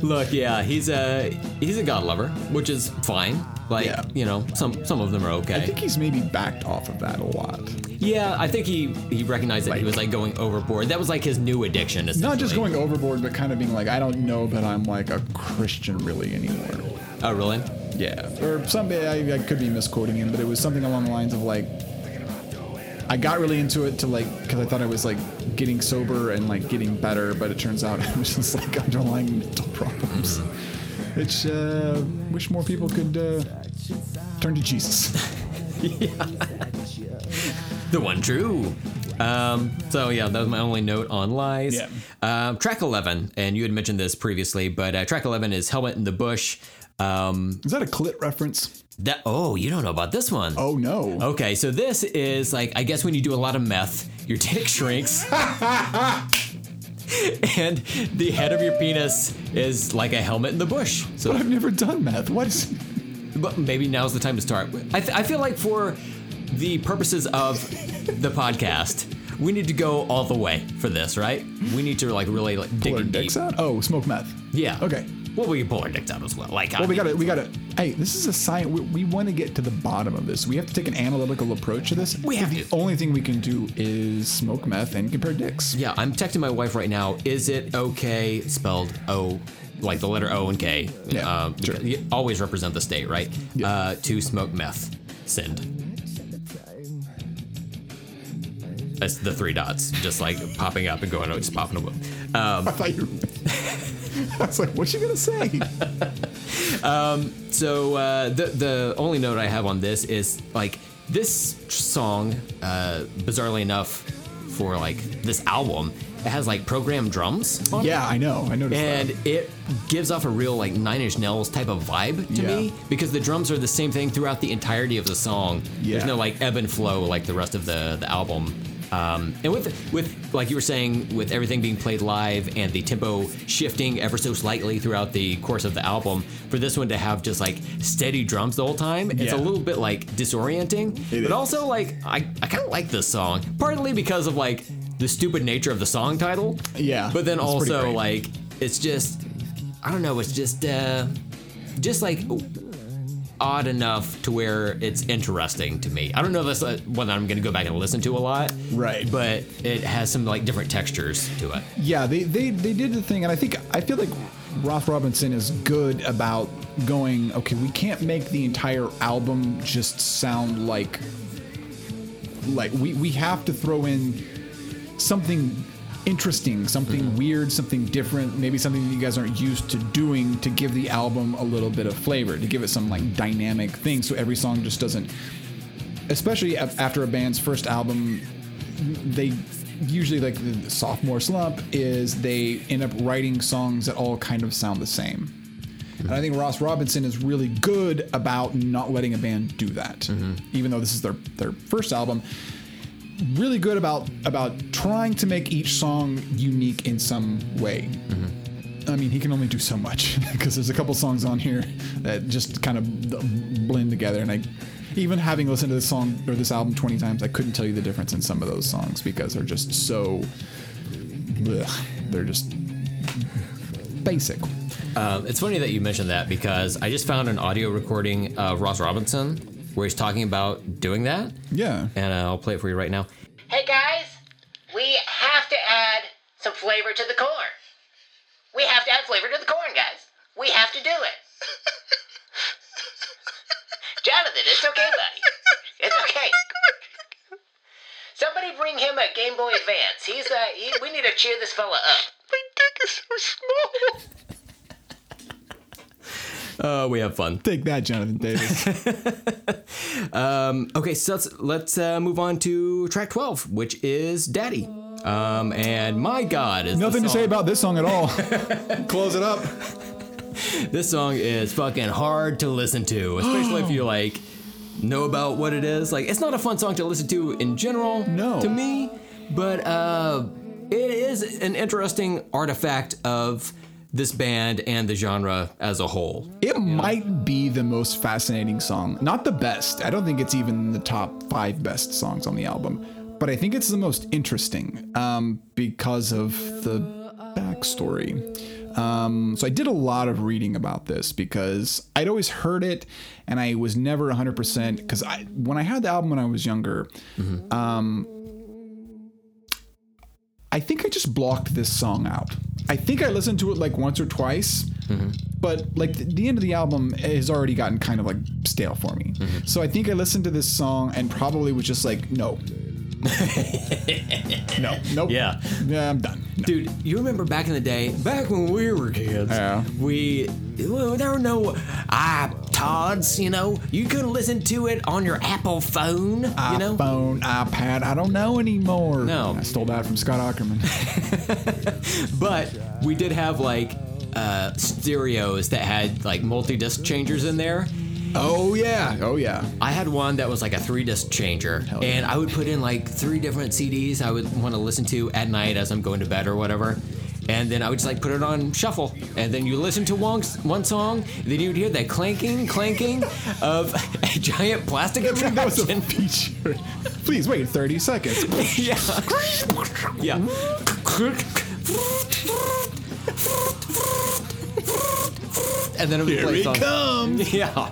(laughs) look, yeah, he's a he's a God lover, which is fine. Like Yeah. you know, some some of them are okay. I think he's maybe backed off of that a lot. Yeah, I think he he recognized that he was like going overboard. That was like his new addiction. Not just going overboard, but kind of being like, I don't know that I'm like a Christian really anymore. Oh really? Yeah, or something. I, I could be misquoting him, but it was something along the lines of like, I got really into it to like because I thought I was like getting sober and like getting better, but it turns out (laughs) it was just like underlying mental problems, mm-hmm. Which uh, wish more people could uh, turn to Jesus. (laughs) The one true. Um, so yeah, that was my only note on lies. Yeah. Um, track eleven, and you had mentioned this previously, but uh, track eleven is "Helmet in the Bush." Um, Is that a clit reference? that oh, you don't know about this one? Oh no. Okay, so this is like I guess when you do a lot of meth, your dick shrinks. (laughs) (laughs) and the head of your penis is like a helmet in the bush. So But I've never done meth. What is? but maybe now's the time to start. I, th- I feel like for the purposes of the podcast, we need to go all the way for this, right? We need to like really like dig Pull our deep. dicks out? Oh, smoke meth. Yeah. Okay. Well, we can pull our dicks out as well. Like, Well, we got to, we got to. Hey, this is a science. We, we want to get to the bottom of this. We have to take an analytical approach to this. We have the to. only thing we can do is smoke meth and compare dicks. Yeah, I'm texting my wife right now. Is it okay spelled O, like the letter O and K? Yeah, Um, sure. always represent the state, right? Yeah. Uh, to smoke meth. Send. That's the three dots, just like popping up and going, oh, just popping up. Um, I thought you. (laughs) (laughs) I was like, what's she gonna say? (laughs) So uh, the the only note I have on this is like this song, uh, bizarrely enough, for like this album, it has like programmed drums. On it. yeah, I know. I noticed And that. it gives off a real like Nine Inch Nails type of vibe to Yeah. me because the drums are the same thing throughout the entirety of the song. There's no like ebb and flow like the rest of the the album. Um, and with with like you were saying, with everything being played live and the tempo shifting ever so slightly throughout the course of the album, for this one to have just like steady drums the whole time, it's a little bit like disorienting. It but is. also like I, I kind of like this song, partly because of like the stupid nature of the song title. Yeah, But then also like it's just I don't know, it's just uh just like odd enough to where it's interesting to me. I don't know if that's uh, one that I'm going to go back and listen to a lot. Right. But it has some like different textures to it. Yeah, they, they they did the thing, and I think I feel like Ross Robinson is good about going. Okay, we can't make the entire album just sound like like we we have to throw in something interesting, something mm-hmm. weird, something different, maybe something that you guys aren't used to doing to give the album a little bit of flavor, to give it some like dynamic thing, so every song just doesn't. Especially after a band's first album, they usually like the sophomore slump is they end up writing songs that all kind of sound the same. And I mm-hmm. think Ross Robinson is really good about not letting a band do that. Mm-hmm. Even though this is their their first album, really good about about trying to make each song unique in some way. I mean, he can only do so much (laughs) because there's a couple songs on here that just kind of blend together. And I, even having listened to this song or this album 20 times, I couldn't tell you the difference in some of those songs because they're just so, blech. they're just basic. Um, it's funny that you mentioned that because I just found an audio recording of Ross Robinson where he's talking about doing that. Yeah. And uh, I'll play it for you right now. Hey guys, we have to add some flavor to the corn. We have to add flavor to the corn, guys. We have to do it. (laughs) Jonathan, it's okay, buddy. It's okay. Somebody bring him a Game Boy Advance. He's uh, he, we need to cheer this fella up. My dick is so small. Uh, we have fun. Take that, Jonathan Davis. (laughs) um, Okay, so let's let's uh, move on to track twelve, which is "Daddy." Um, and my God, is Nothing to say about this song at all. (laughs) Close it up. This song is fucking hard to listen to, especially if you (gasps) like know about what it is. Like, it's not a fun song to listen to in general. No. To me, but uh, it is an interesting artifact of this band and the genre as a whole. It might be the most fascinating song. Not the best. I don't think it's even the top five best songs on the album, but I think it's the most interesting um, because of the backstory. Um, so I did a lot of reading about this because I'd always heard it and I was never 100% because I when I had the album when I was younger, um, I think I just blocked this song out. I think I listened to it like once or twice, mm-hmm. but like the, the end of the album has already gotten kind of like stale for me. Mm-hmm. So I think I listened to this song and probably was just like, no. (laughs) no, nope. Yeah. Yeah, I'm done. No. Dude, you remember back in the day, back when we were kids, Yeah. we well, there were no iPods, you know. You couldn't listen to it on your Apple phone, you know. iPhone, iPad, I don't know anymore. No. I stole that from Scott Aukerman. (laughs) But we did have like uh, stereos that had like multi-disc changers in there. Oh yeah, oh yeah. I had one that was like a three disc changer, yeah. and I would put in like three different CDs I would want to listen to at night as I'm going to bed or whatever. And then I would just like put it on shuffle, and then you listen to one, one song, then you'd hear that clanking, clanking of a giant plastic (laughs) That was a feature. Please wait 30 seconds. (laughs) yeah, yeah. and then it would play song. comes. (laughs) Yeah.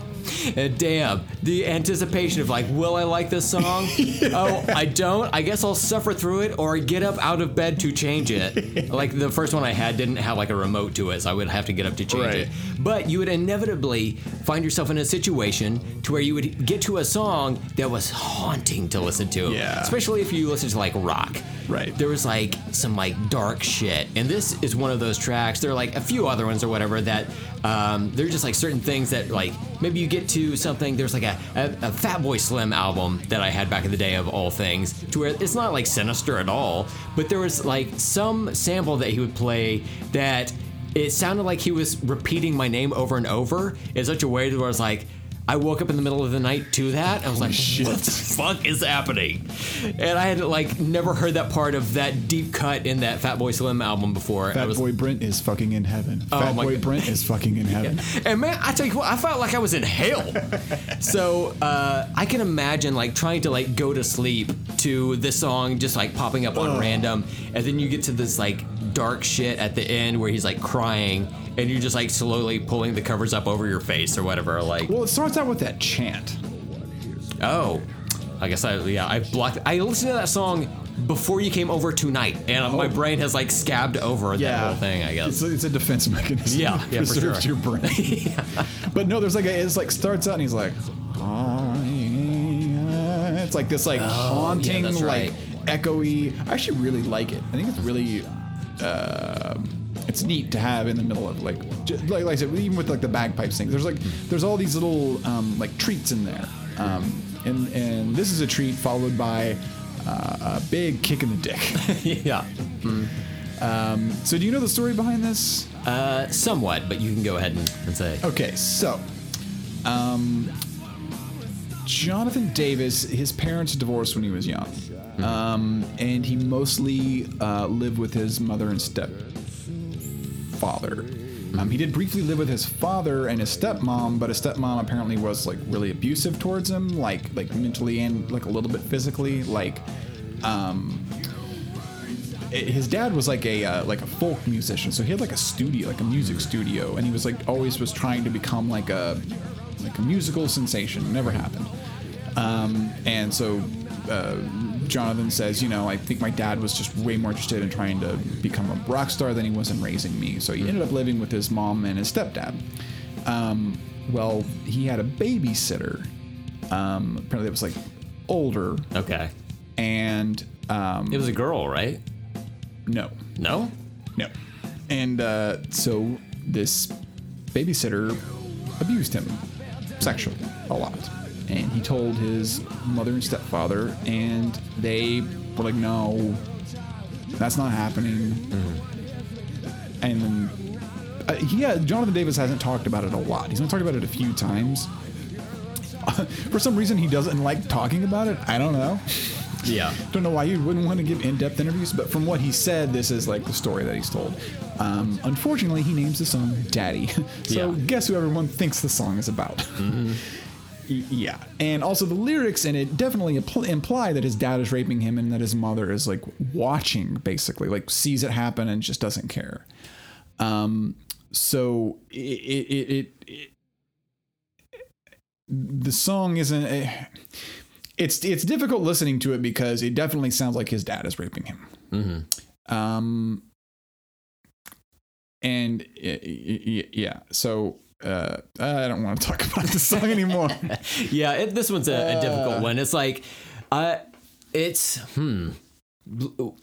And damn, the anticipation of like, will I like this song? (laughs) Oh, I don't. I guess I'll suffer through it or get up out of bed to change it. (laughs) like the first one I had didn't have like a remote to it, so I would have to get up to change Right. it. But you would inevitably find yourself in a situation to where you would get to a song that was haunting to listen to. Yeah. Especially if you listen to like rock. Right. There was like some like dark shit, and this is one of those tracks. There are like a few other ones or whatever that um, they're just like certain things that like maybe you get to something. There's like a, a, a Fatboy Slim album that I had back in the day of all things, to where it's not like sinister at all, but there was like some sample that he would play that it sounded like he was repeating my name over and over in such a way that I was like. I woke up in the middle of the night to that. I was like, Shit. "What the fuck is happening?" And I had like never heard that part of that deep cut in that Fatboy Slim album before. Fat was, Boy Brent is fucking in heaven. Fat Oh my Boy God. Brent is fucking in heaven. (laughs) and man, I tell you what, I felt like I was in hell. (laughs) so uh, I can imagine like trying to like go to sleep to this song just like popping up on random, and then you get to this like dark shit at the end where he's like crying, and you're just like slowly pulling the covers up over your face or whatever. Like, Well, it starts out with that chant. oh, I guess I yeah I blocked. I listened to that song before you came over tonight, and my brain has like scabbed over that whole thing. I guess. It's a, it's a defense mechanism. Yeah, (laughs) yeah, for preserves sure. your brain. (laughs) But no, there's like a, it's like starts out and he's like, it's like this like haunting, Oh, that's like echoey. I actually really like it. I think it's really, uh, it's neat to have in the middle of like, j- like, like I said, even with like the bagpipes thing. There's like, there's all these little um, like treats in there, um, and and this is a treat followed by uh, a big kick in the dick. (laughs) yeah, so do you know the story behind this? uh, somewhat, but you can go ahead and, and say. Okay, so, um, Jonathan Davis, his parents divorced when he was young, um, and he mostly uh, lived with his mother and stepfather. Um, he did briefly live with his father and his stepmom, but his stepmom apparently was like really abusive towards him, like like mentally and like a little bit physically. Like, um, his dad was like a uh, like a folk musician, so he had like a studio, like a music studio, and he was like always was trying to become like a like a musical sensation. Never happened. Um, and so uh, Jonathan says, you know, I think my dad was just way more interested in trying to become a rock star than he was in raising me. So he ended up living with his mom and his stepdad. Um, well, he had a babysitter. Um, apparently, it was like older, Okay. and um, It was a girl, right? no, No? no. And uh, so this babysitter abused him sexually a lot. And he told his mother and stepfather, and they were like, no, that's not happening. And then, uh, yeah, Jonathan Davis hasn't talked about it a lot. He's only talked about it a few times. (laughs) For some reason, he doesn't like talking about it. I don't know. Yeah. (laughs) Don't know why you wouldn't want to give in-depth interviews, but from what he said, this is like the story that he's told. Um, unfortunately, he names the song "Daddy," (laughs) so Yeah. guess who everyone thinks the song is about. Y- yeah, and also the lyrics in it definitely impl- imply that his dad is raping him and that his mother is like watching, basically, like sees it happen and just doesn't care. Um, so it, it, it, it, it the song isn't. eh, it's it's difficult listening to it because it definitely sounds like his dad is raping him. Mm-hmm. Um, and y- y- y- yeah, so uh, I don't want to talk about the song anymore. (laughs) Yeah, it, this one's a, a Uh. difficult one. It's like, uh, it's hmm.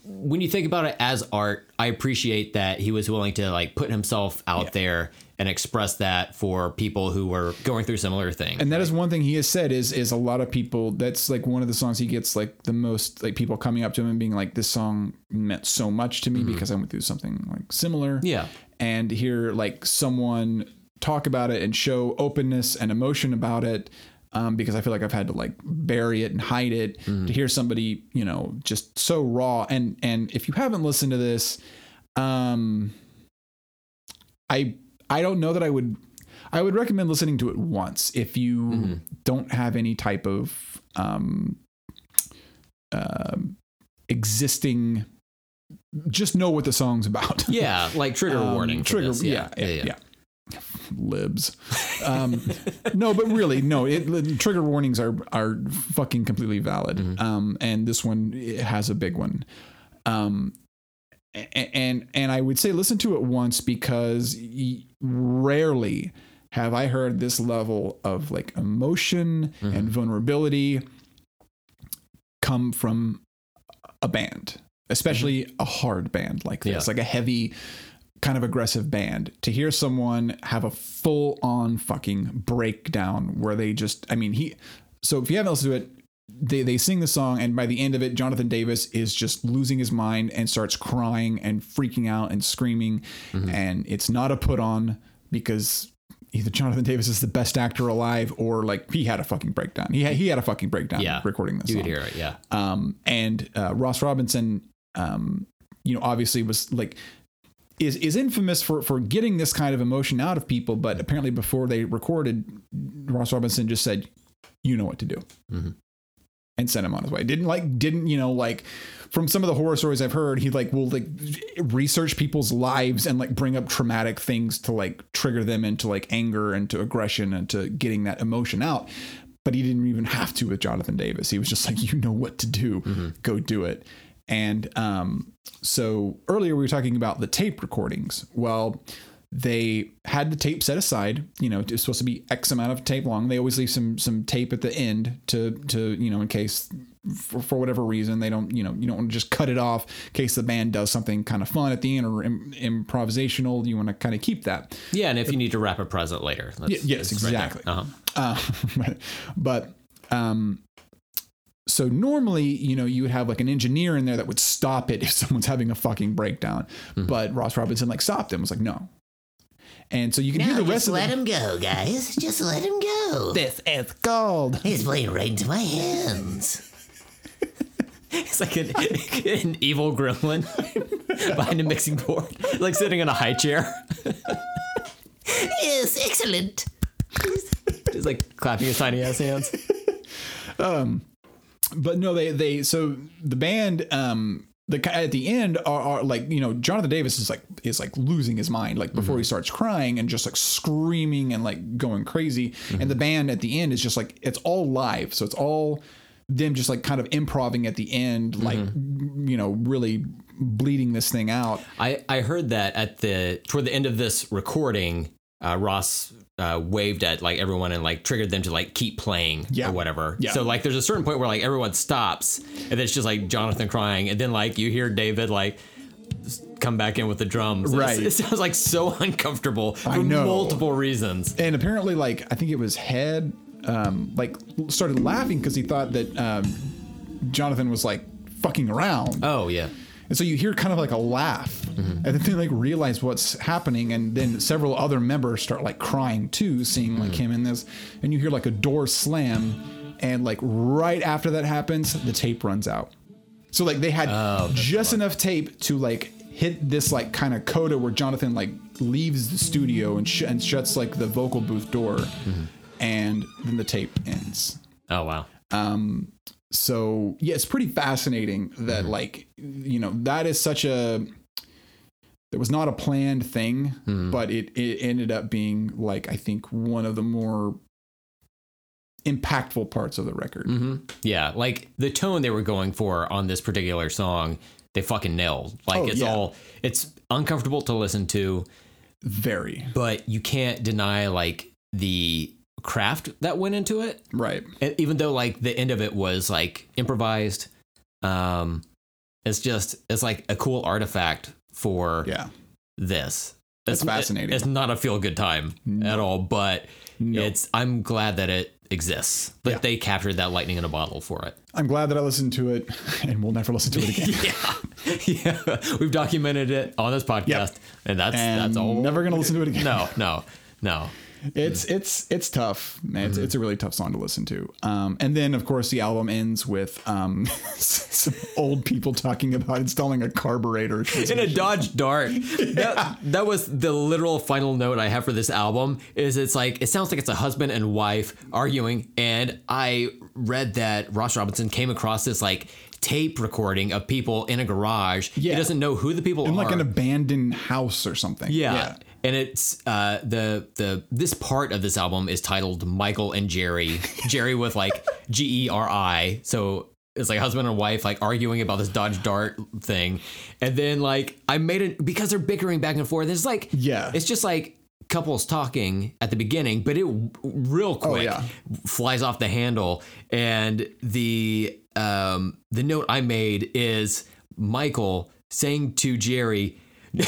When you think about it as art, I appreciate that he was willing to like put himself out Yeah. there and express that for people who were going through similar things. and that is one thing he has said is is a lot of people. That's like one of the songs he gets like the most like people coming up to him and being like, "This song meant so much to me because I went through something like similar." Yeah. and hear like someone talk about it and show openness and emotion about it um, because I feel like I've had to like bury it and hide it to hear somebody you know just so raw and and if you haven't listened to this um I I don't know that I would I would recommend listening to it once if you don't have any type of um um existing just know what the song's about yeah, like trigger (laughs) um, warning. Trigger. this. Yeah, yeah, yeah. Libs. Um, no, but really, no. It, trigger warnings are are fucking completely valid. Mm-hmm. Um, and this one it has a big one. Um, and and I would say listen to it once because rarely have I heard this level of like emotion Mm-hmm. and vulnerability come from a band, especially a hard band like this, Mm-hmm. Yeah. like a heavy, kind of aggressive band. To hear someone have a full on fucking breakdown where they just, I mean, he, so if you haven't listened to it, they, they sing the song, and by the end of it, Jonathan Davis is just losing his mind and starts crying and freaking out and screaming. Mm-hmm. And it's not a put on because either Jonathan Davis is the best actor alive or like he had a fucking breakdown. He had, he had a fucking breakdown Yeah. recording this You song. could hear it. Yeah. Um, and uh, Ross Robinson, um, you know, obviously was like is is infamous for for getting this kind of emotion out of people. But apparently, before they recorded, Ross Robinson just said, "You know what to do," mm-hmm. and sent him on his way. Didn't like didn't you know like from some of the horror stories I've heard, he like will like research people's lives and like bring up traumatic things to like trigger them into like anger and to aggression and to getting that emotion out. But he didn't even have to with Jonathan Davis. He was just like, you know what to do, mm-hmm. go do it. And um, so earlier we were talking about the tape recordings. Well, they had the tape set aside. You know, it's supposed to be X amount of tape long. They always leave some some tape at the end to to you know in case for, for whatever reason they don't you know you don't want to just cut it off in case the band does something kind of fun at the end or Im- improvisational. You want to kind of keep that. Yeah, and if you need to wrap a present later. That's, yes, right exactly. Uh-huh. Uh, (laughs) but um, so normally, you know, you would have like an engineer in there that would stop it (laughs) if someone's having a fucking breakdown. Mm-hmm. But Ross Robinson like stopped him. Was like, no. And so you can hear the rest just of let the. him go, guys. Just let him go. (laughs) This is gold. He's playing right into my hands. (laughs) It's like an, an evil gremlin behind a mixing board, like sitting in a high chair, Yes, excellent. just like clapping his tiny ass hands. Um, but no, they they so the band um the at the end are, are like you know Jonathan Davis is like is like losing his mind like before he mm-hmm. starts crying and just like screaming and like going crazy. And the mm-hmm. band at the end is just like it's all live. So it's all them just like kind of improving at the end like mm-hmm. you know really bleeding this thing out. I, I heard that at the toward the end of this recording, uh, Ross uh, waved at like everyone and like triggered them to like keep playing Yeah. or whatever. Yeah. So like there's a certain point where like everyone stops and then it's just like Jonathan crying and then like you hear David like come back in with the drums. It's- Right. It sounds like so (laughs) uncomfortable for know. multiple reasons. and apparently like i think it was head um like started laughing because he thought that um jonathan was like fucking around Oh yeah. And so you hear kind of like a laugh mm-hmm. and then they like realize what's happening and then several other members start like crying too seeing like mm-hmm. him in this. And you hear like a door slam and like right after that happens the tape runs out. So like they had oh, just enough tape to like hit this like kind of coda where Jonathan like leaves the studio and, sh- and shuts like the vocal booth door, mm-hmm. and then the tape ends. Oh wow. Um, So yeah, it's pretty fascinating that like you know that is such a it was not a planned thing, but it it ended up being like I think one of the more impactful parts of the record. hmm Yeah, like the tone they were going for on this particular song, they fucking nailed. Like Oh, it's yeah. all it's uncomfortable to listen to. Very but you can't deny like the craft that went into it right. and even though like the end of it was like improvised um it's just it's like a cool artifact for Yeah. this That's It's- fascinating. it's not a feel good time at all but No. it's i'm glad that it exists But Yeah. they captured that lightning in a bottle for it I'm glad that I listened to it, (laughs) and we'll never listen to it again. (laughs) yeah (laughs) yeah we've documented it on this podcast and that's and that's all never gonna listen to it again. no no no It's it's it's tough, man. It's, it's a really tough song to listen to. Um, and then of course the album ends with um, (laughs) some old people talking about installing a carburetor. (laughs) in a Dodge Dart. (laughs) That, that was the literal final note I have for this album. Is it's like it sounds like it's a husband and wife arguing, and I read that Ross Robinson came across this like tape recording of people in a garage. Yeah. He doesn't know who the people in are. In like an abandoned house or something. yeah. And it's uh, the the this part of this album is titled Michael and Geri. (laughs) Geri with like G E R I. So it's like husband and wife like arguing about this Dodge Dart thing, and then like I made it because they're bickering back and forth. It's like Yeah. it's just like couples talking at the beginning, but it real quick Oh, yeah. flies off the handle. And the um the note I made is Michael saying to Geri. (laughs)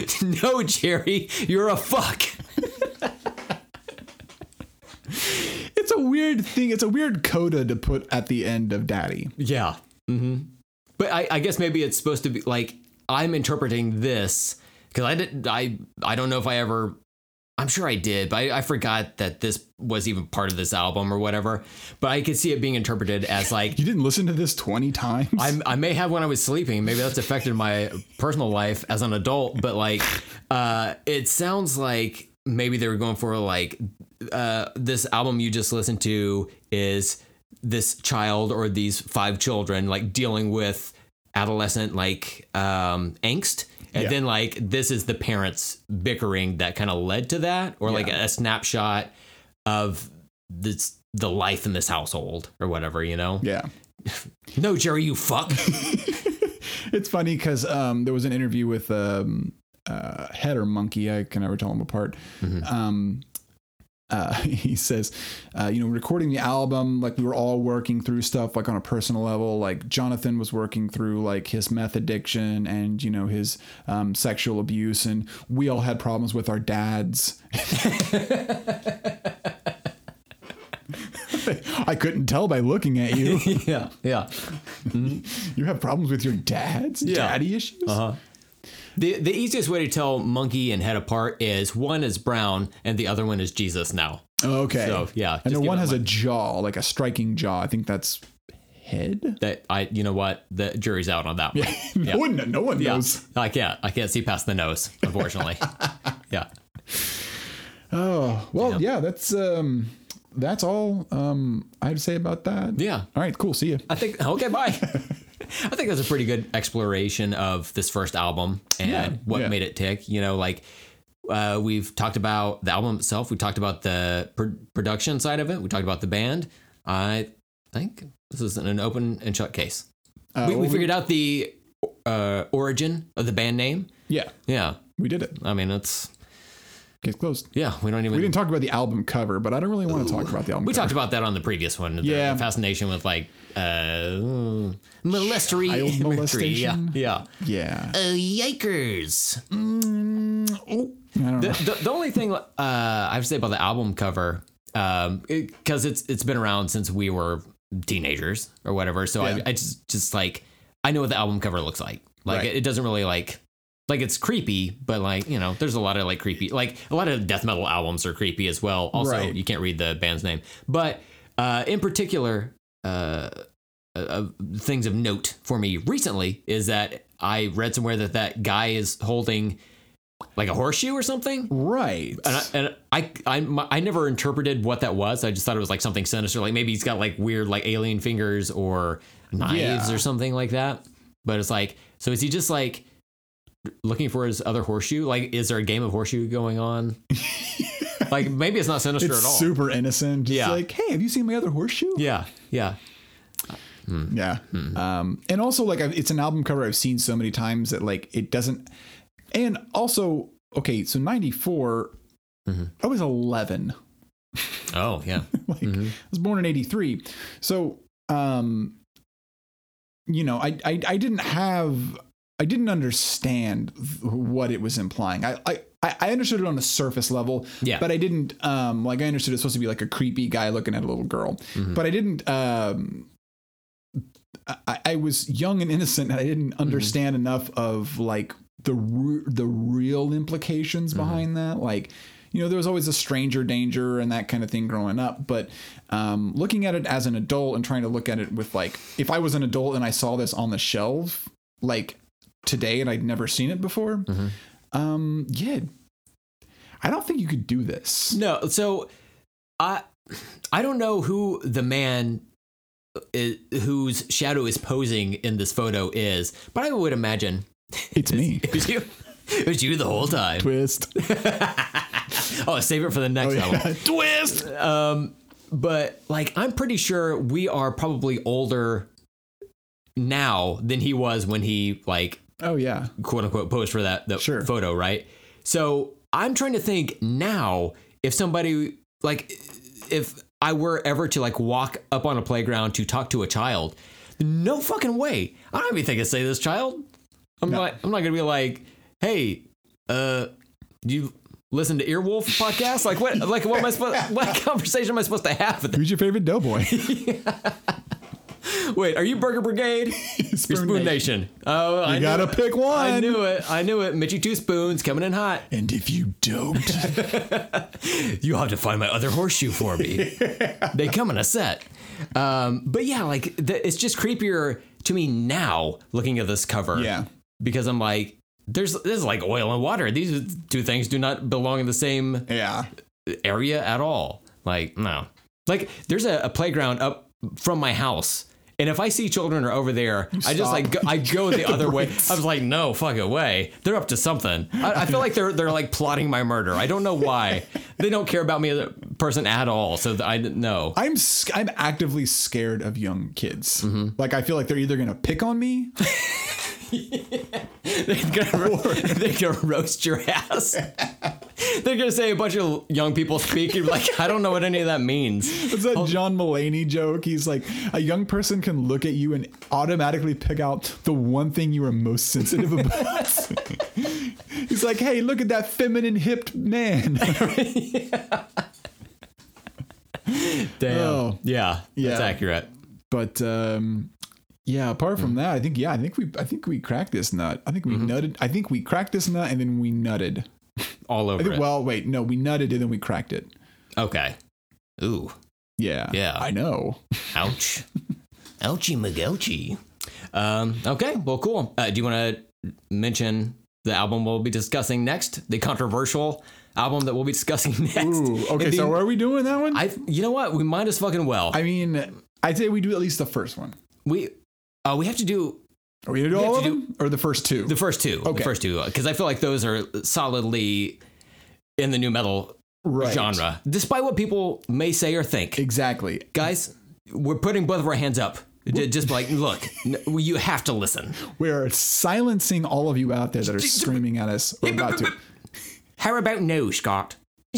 (laughs) no, Geri, you're a fuck. It's a weird thing. It's a weird coda to put at the end of Daddy. Yeah. Mm-hmm. But I, I guess maybe it's supposed to be like I'm interpreting this because I didn't. I I don't know if I ever. I'm sure I did, but I, I forgot that this was even part of this album or whatever. But I could see it being interpreted as (laughs) like You didn't listen to this 20 times? I, I may have when I was sleeping. Maybe that's affected my personal life as an adult. But like, uh, it sounds like maybe they were going for like uh, this album you just listened to is this child or these five children like dealing with adolescent like um, angst. And Yeah. then like this is the parents bickering that kind of led to that, or like a snapshot of this the life in this household or whatever, you know? yeah. (laughs) No, Geri, you fuck. (laughs) It's funny because um, there was an interview with um, uh, Head or Munky. I can never tell them apart. Um, uh, (laughs) he says, uh, you know, recording the album, like we were all working through stuff like on a personal level. Like Jonathan was working through like his meth addiction and, you know, his um, sexual abuse. And we all had problems with our dads. (laughs) I couldn't tell by looking at you. (laughs) yeah, yeah. you have problems with your dads? Yeah. Daddy issues? Uh-huh. The the easiest way to tell Munky and head apart is one is brown and the other one is Jesus now. Okay. So, yeah, And the one has a jaw, like a striking jaw. I think that's head. That I you know what? The jury's out on that one. (laughs) no one, no one Yeah. knows. I can't I can't see past the nose, unfortunately. (laughs) yeah. Oh well, yeah. That's um, that's all um, I had to say about that. Yeah. All right. Cool. See you. I think okay, bye. (laughs) I think that's a pretty good exploration of this first album and Yeah, what yeah. made it tick. You know, like uh, we've talked about the album itself. We talked about the pr- production side of it. We talked about the band. I think this is an open and shut case. Uh, we, we well, figured out the uh, origin of the band name. Yeah, Yeah, we did it. I mean it's Case closed. yeah. We don't even. We didn't talk about the album cover, but I don't really want to talk about the album. We cover. talked about that on the previous one. the- Yeah. the fascination with like uh, molestery, Child (laughs) molestation? Yeah, Yeah. yeah. Uh, yikers. Oh, I don't know. the, the, the only thing uh, I have to say about the album cover, because it's it's been around since we were teenagers or whatever. So Yeah. I, I just just like I know what the album cover looks like. Like Right. it, it doesn't really like like it's creepy, but like you know, there's a lot of like creepy like a lot of death metal albums are creepy as well. Also, Right. you can't read the band's name, but uh, in particular. Uh, uh, things of note for me recently is that I read somewhere that that guy is holding like a horseshoe or something. right. And I, and I, I, my- I never interpreted what that was. I just thought it was like something sinister. Like maybe he's got like weird, like alien fingers or knives Yeah. or something like that. But it's like, so is he just like looking for his other horseshoe? Like, is there a game of horseshoe going on? (laughs) like maybe it's not sinister it's at all. super innocent. Just Yeah. like, hey, have you seen my other horseshoe? yeah, yeah, Yeah. Hmm. Um, and also, like, it's an album cover I've seen so many times that, like, it doesn't. And also, okay, so 94, Mm-hmm. I was 11. oh yeah, (laughs) like, I was born in 83. So, um, you know, I, I, I didn't have, I didn't understand what it was implying. I, I, I understood it on a surface level, Yeah. but I didn't, um, like, I understood it's supposed to be like a creepy guy looking at a little girl, Mm-hmm. but I didn't, um, I, I was young and innocent and I didn't understand enough of like the re- the real implications behind that. Like, you know, there was always a stranger danger and that kind of thing growing up. But um, looking at it as an adult and trying to look at it with like, if I was an adult and I saw this on the shelf like today and I'd never seen it before, mm-hmm. um, yeah, I don't think you could do this. No, so I I don't know who the man uh, i whose shadow is posing in this photo is, but I would imagine It's me. (laughs) it was you. It was you the whole time. Twist. (laughs) Oh, save it for the oh, next album. (laughs) Twist. Um, but like, I'm pretty sure we are probably older now than he was when he like Oh yeah. quote unquote posed for that, that Sure. photo, right? So I'm trying to think now if somebody like if I were ever to like walk up on a playground to talk to a child, no fucking way. I don't even think I say this child. I'm not I'm not gonna be like, hey, uh do you listen to Earwolf podcast? Like what like what am I supposed what (laughs) conversation am I supposed to have with Who's your favorite doughboy? (laughs) (laughs) (laughs) Wait, are you Burger Brigade? (laughs) You're Spoon Nation. Oh, I You knew gotta it. pick one. I knew it. I knew it. Mitchy Two Spoons coming in hot. And if you don't, (laughs) You have to find my other horseshoe for me. they come in a set. Um, but yeah, like the, it's just creepier to me now looking at this cover. Yeah. Because I'm like, there's this is like oil and water. These two things do not belong in the same yeah. area at all. Like, no. Like, there's a, a playground up from my house. And if I see children are over there, I just like go, I go the (laughs) other way. I was like, no fuck away. They're up to something. I, I feel like they're they're like plotting my murder. I don't know why. they don't care about me as a person at all. So I know. I'm sc- I'm actively scared of young kids. Mm-hmm. Like I feel like they're either gonna pick on me. (laughs) (laughs) They're gonna, (laughs) they're gonna roast your ass. (laughs) they're gonna say a bunch of young people speak. You're like, I don't know what any of that means. It's that John Mulaney joke. He's like, a young person can look at you and automatically pick out the one thing you are most sensitive about. He's like, hey, look at that feminine hipped man. Damn. Oh. yeah, that's accurate. but um, yeah, apart from that, I think yeah, I think we I think we cracked this nut. I think Mm-hmm. we nutted. I think we cracked this nut and then we nutted. (laughs) All over think, it. well, wait, no, we nutted and then we cracked it. Okay. Ooh. Yeah. Yeah. I know. Ouch. (laughs) Ouchie McGouchie. Um, okay. Well, cool. Uh, do you want to mention the album we'll be discussing next, the controversial album that we'll be discussing (laughs) next. Ooh, okay, the- so are we doing that one? I, I, you know what? We might as fucking well. I mean, I'd say we do at least the first one. we, uh, we have to do Are we gonna do have all of to do- them or the first two? the first two. Okay. The first two, because I feel like those are solidly in the nu metal Right. genre, despite what people may say or think. exactly. Guys, we're putting both of our hands up. Just like, look, you have to listen. We are silencing all of you out there that are screaming at us. We're about to. How about no, Scott? (laughs)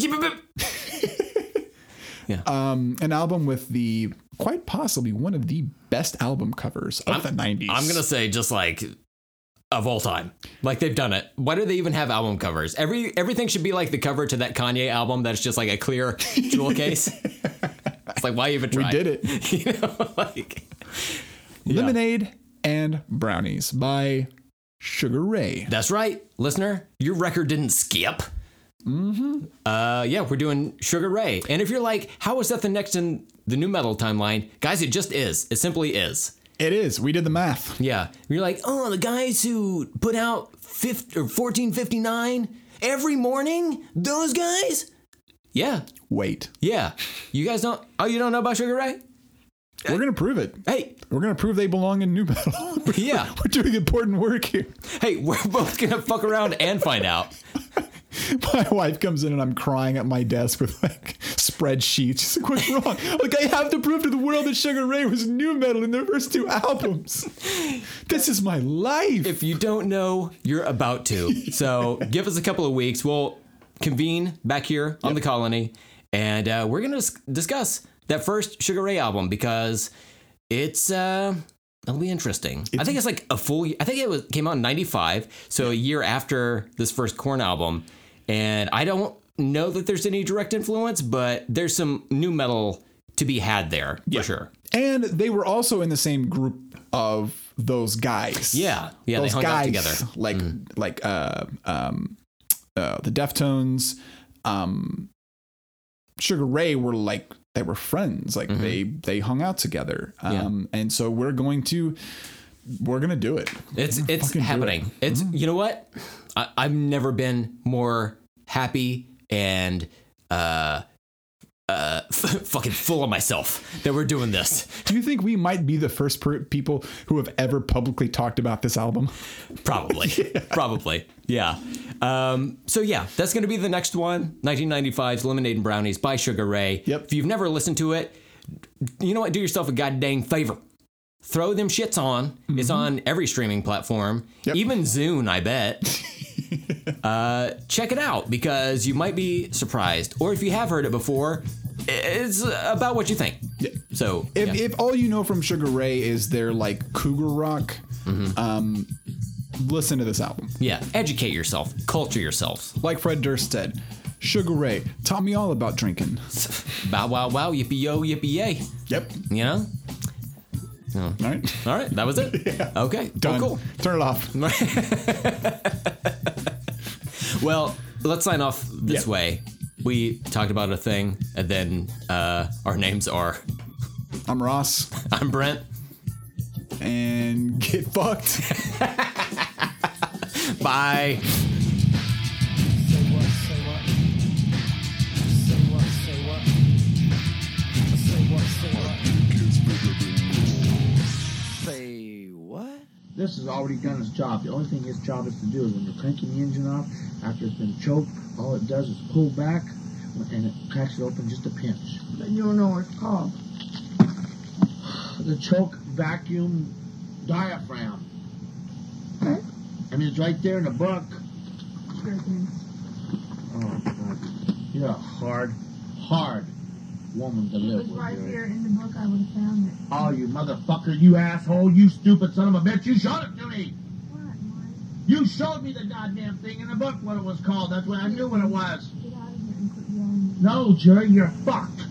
Um, an album with the quite possibly one of the best album covers of the '90s. I'm gonna say just like of all time. Like they've done it. Why do they even have album covers? Every everything should be like the cover to that Kanye album that's just like a clear (laughs) jewel case. it's like why even try? We did it. (laughs) you know, like Lemonade and Brownies by Sugar Ray. that's right, listener. Your record didn't skip. Mm-hmm. Uh, yeah, we're doing Sugar Ray. And if you're like, how is that the next in the nu metal timeline? Guys, it just is. It simply is. It is. We did the math. Yeah. You're like, oh, the guys who put out 5 or 1459 every morning? Those guys? Yeah. Wait. Yeah. You guys don't oh you don't know about Sugar Ray? We're gonna prove it. Hey, We're gonna prove they belong in nu metal. (laughs) yeah. (laughs) We're doing important work here. Hey, we're both gonna fuck around and find out. (laughs) My wife comes in and I'm crying at my desk with like spreadsheets. She's like, "What's wrong?" like, I have to prove to the world that Sugar Ray was nu metal in their first two albums. (laughs) This is my life. If you don't know, you're about to. (laughs) So give us a couple of weeks. We'll convene back here on the colony, and uh, we're gonna dis- discuss that first Sugar Ray album because it's uh, it'll be interesting. I think it's like a full. I think it was came out in '95, so a year after this first Korn album, and I don't know that there's any direct influence, but there's some nu metal to be had there for sure. and they were also in the same group of those guys. Yeah, yeah, they those hung out guys, together. Mm. Like like uh um uh the Deftones, um Sugar Ray were like they were friends. Like they they hung out together. Mm-hmm. Yeah. Um and so we're going to we're gonna do it. It's it's happening. it. It's you know what? I, I've never been more happy and uh uh f- (laughs) fucking full of myself that we're doing this. Do you think we might be the first per- people who have ever publicly talked about this album? Probably, (laughs) probably, yeah. Um, so yeah, that's gonna be the next one. 1995's Lemonade and Brownies by Sugar Ray. Yep. If you've never listened to it, you know what? Do yourself a goddamn favor. Throw them shits on. It's on every streaming platform, Mm-hmm. Yep. even Zune, I bet. (laughs) (laughs) uh, check it out because you might be surprised, or if you have heard it before, it's about what you think. Yeah. So If, yeah. if all you know from Sugar Ray is their like cougar rock, Mm-hmm. um, listen to this album. yeah, educate yourself, culture yourself. Like Fred Durst said, Sugar Ray taught me all about drinking. (laughs) Bow wow wow, yippee yo, yippee yay. Yep. You know. All right. All right, that was it. (laughs) Okay, Done. Cool, Turn it off. (laughs) Well, let's sign off this Yeah. way. We talked about a thing, and then uh, our names are. (laughs) I'm Ross, I'm Brent. and get fucked. Bye. This has already done its job. The only thing its job is to do is when you're cranking the engine off, after it's been choked, all it does is pull back and it cracks it open just a pinch. Then you don't know what it's called. The choke vacuum diaphragm. Okay? mean, it's right there in the book. Oh, God. You're hard, hard woman to live right here in the book. I would have found it. Oh, you motherfucker! You asshole! You stupid son of a bitch! You showed it to me. You showed me the goddamn thing in the book. What it was called? That's what I knew what it was. No, Geri, you're fucked.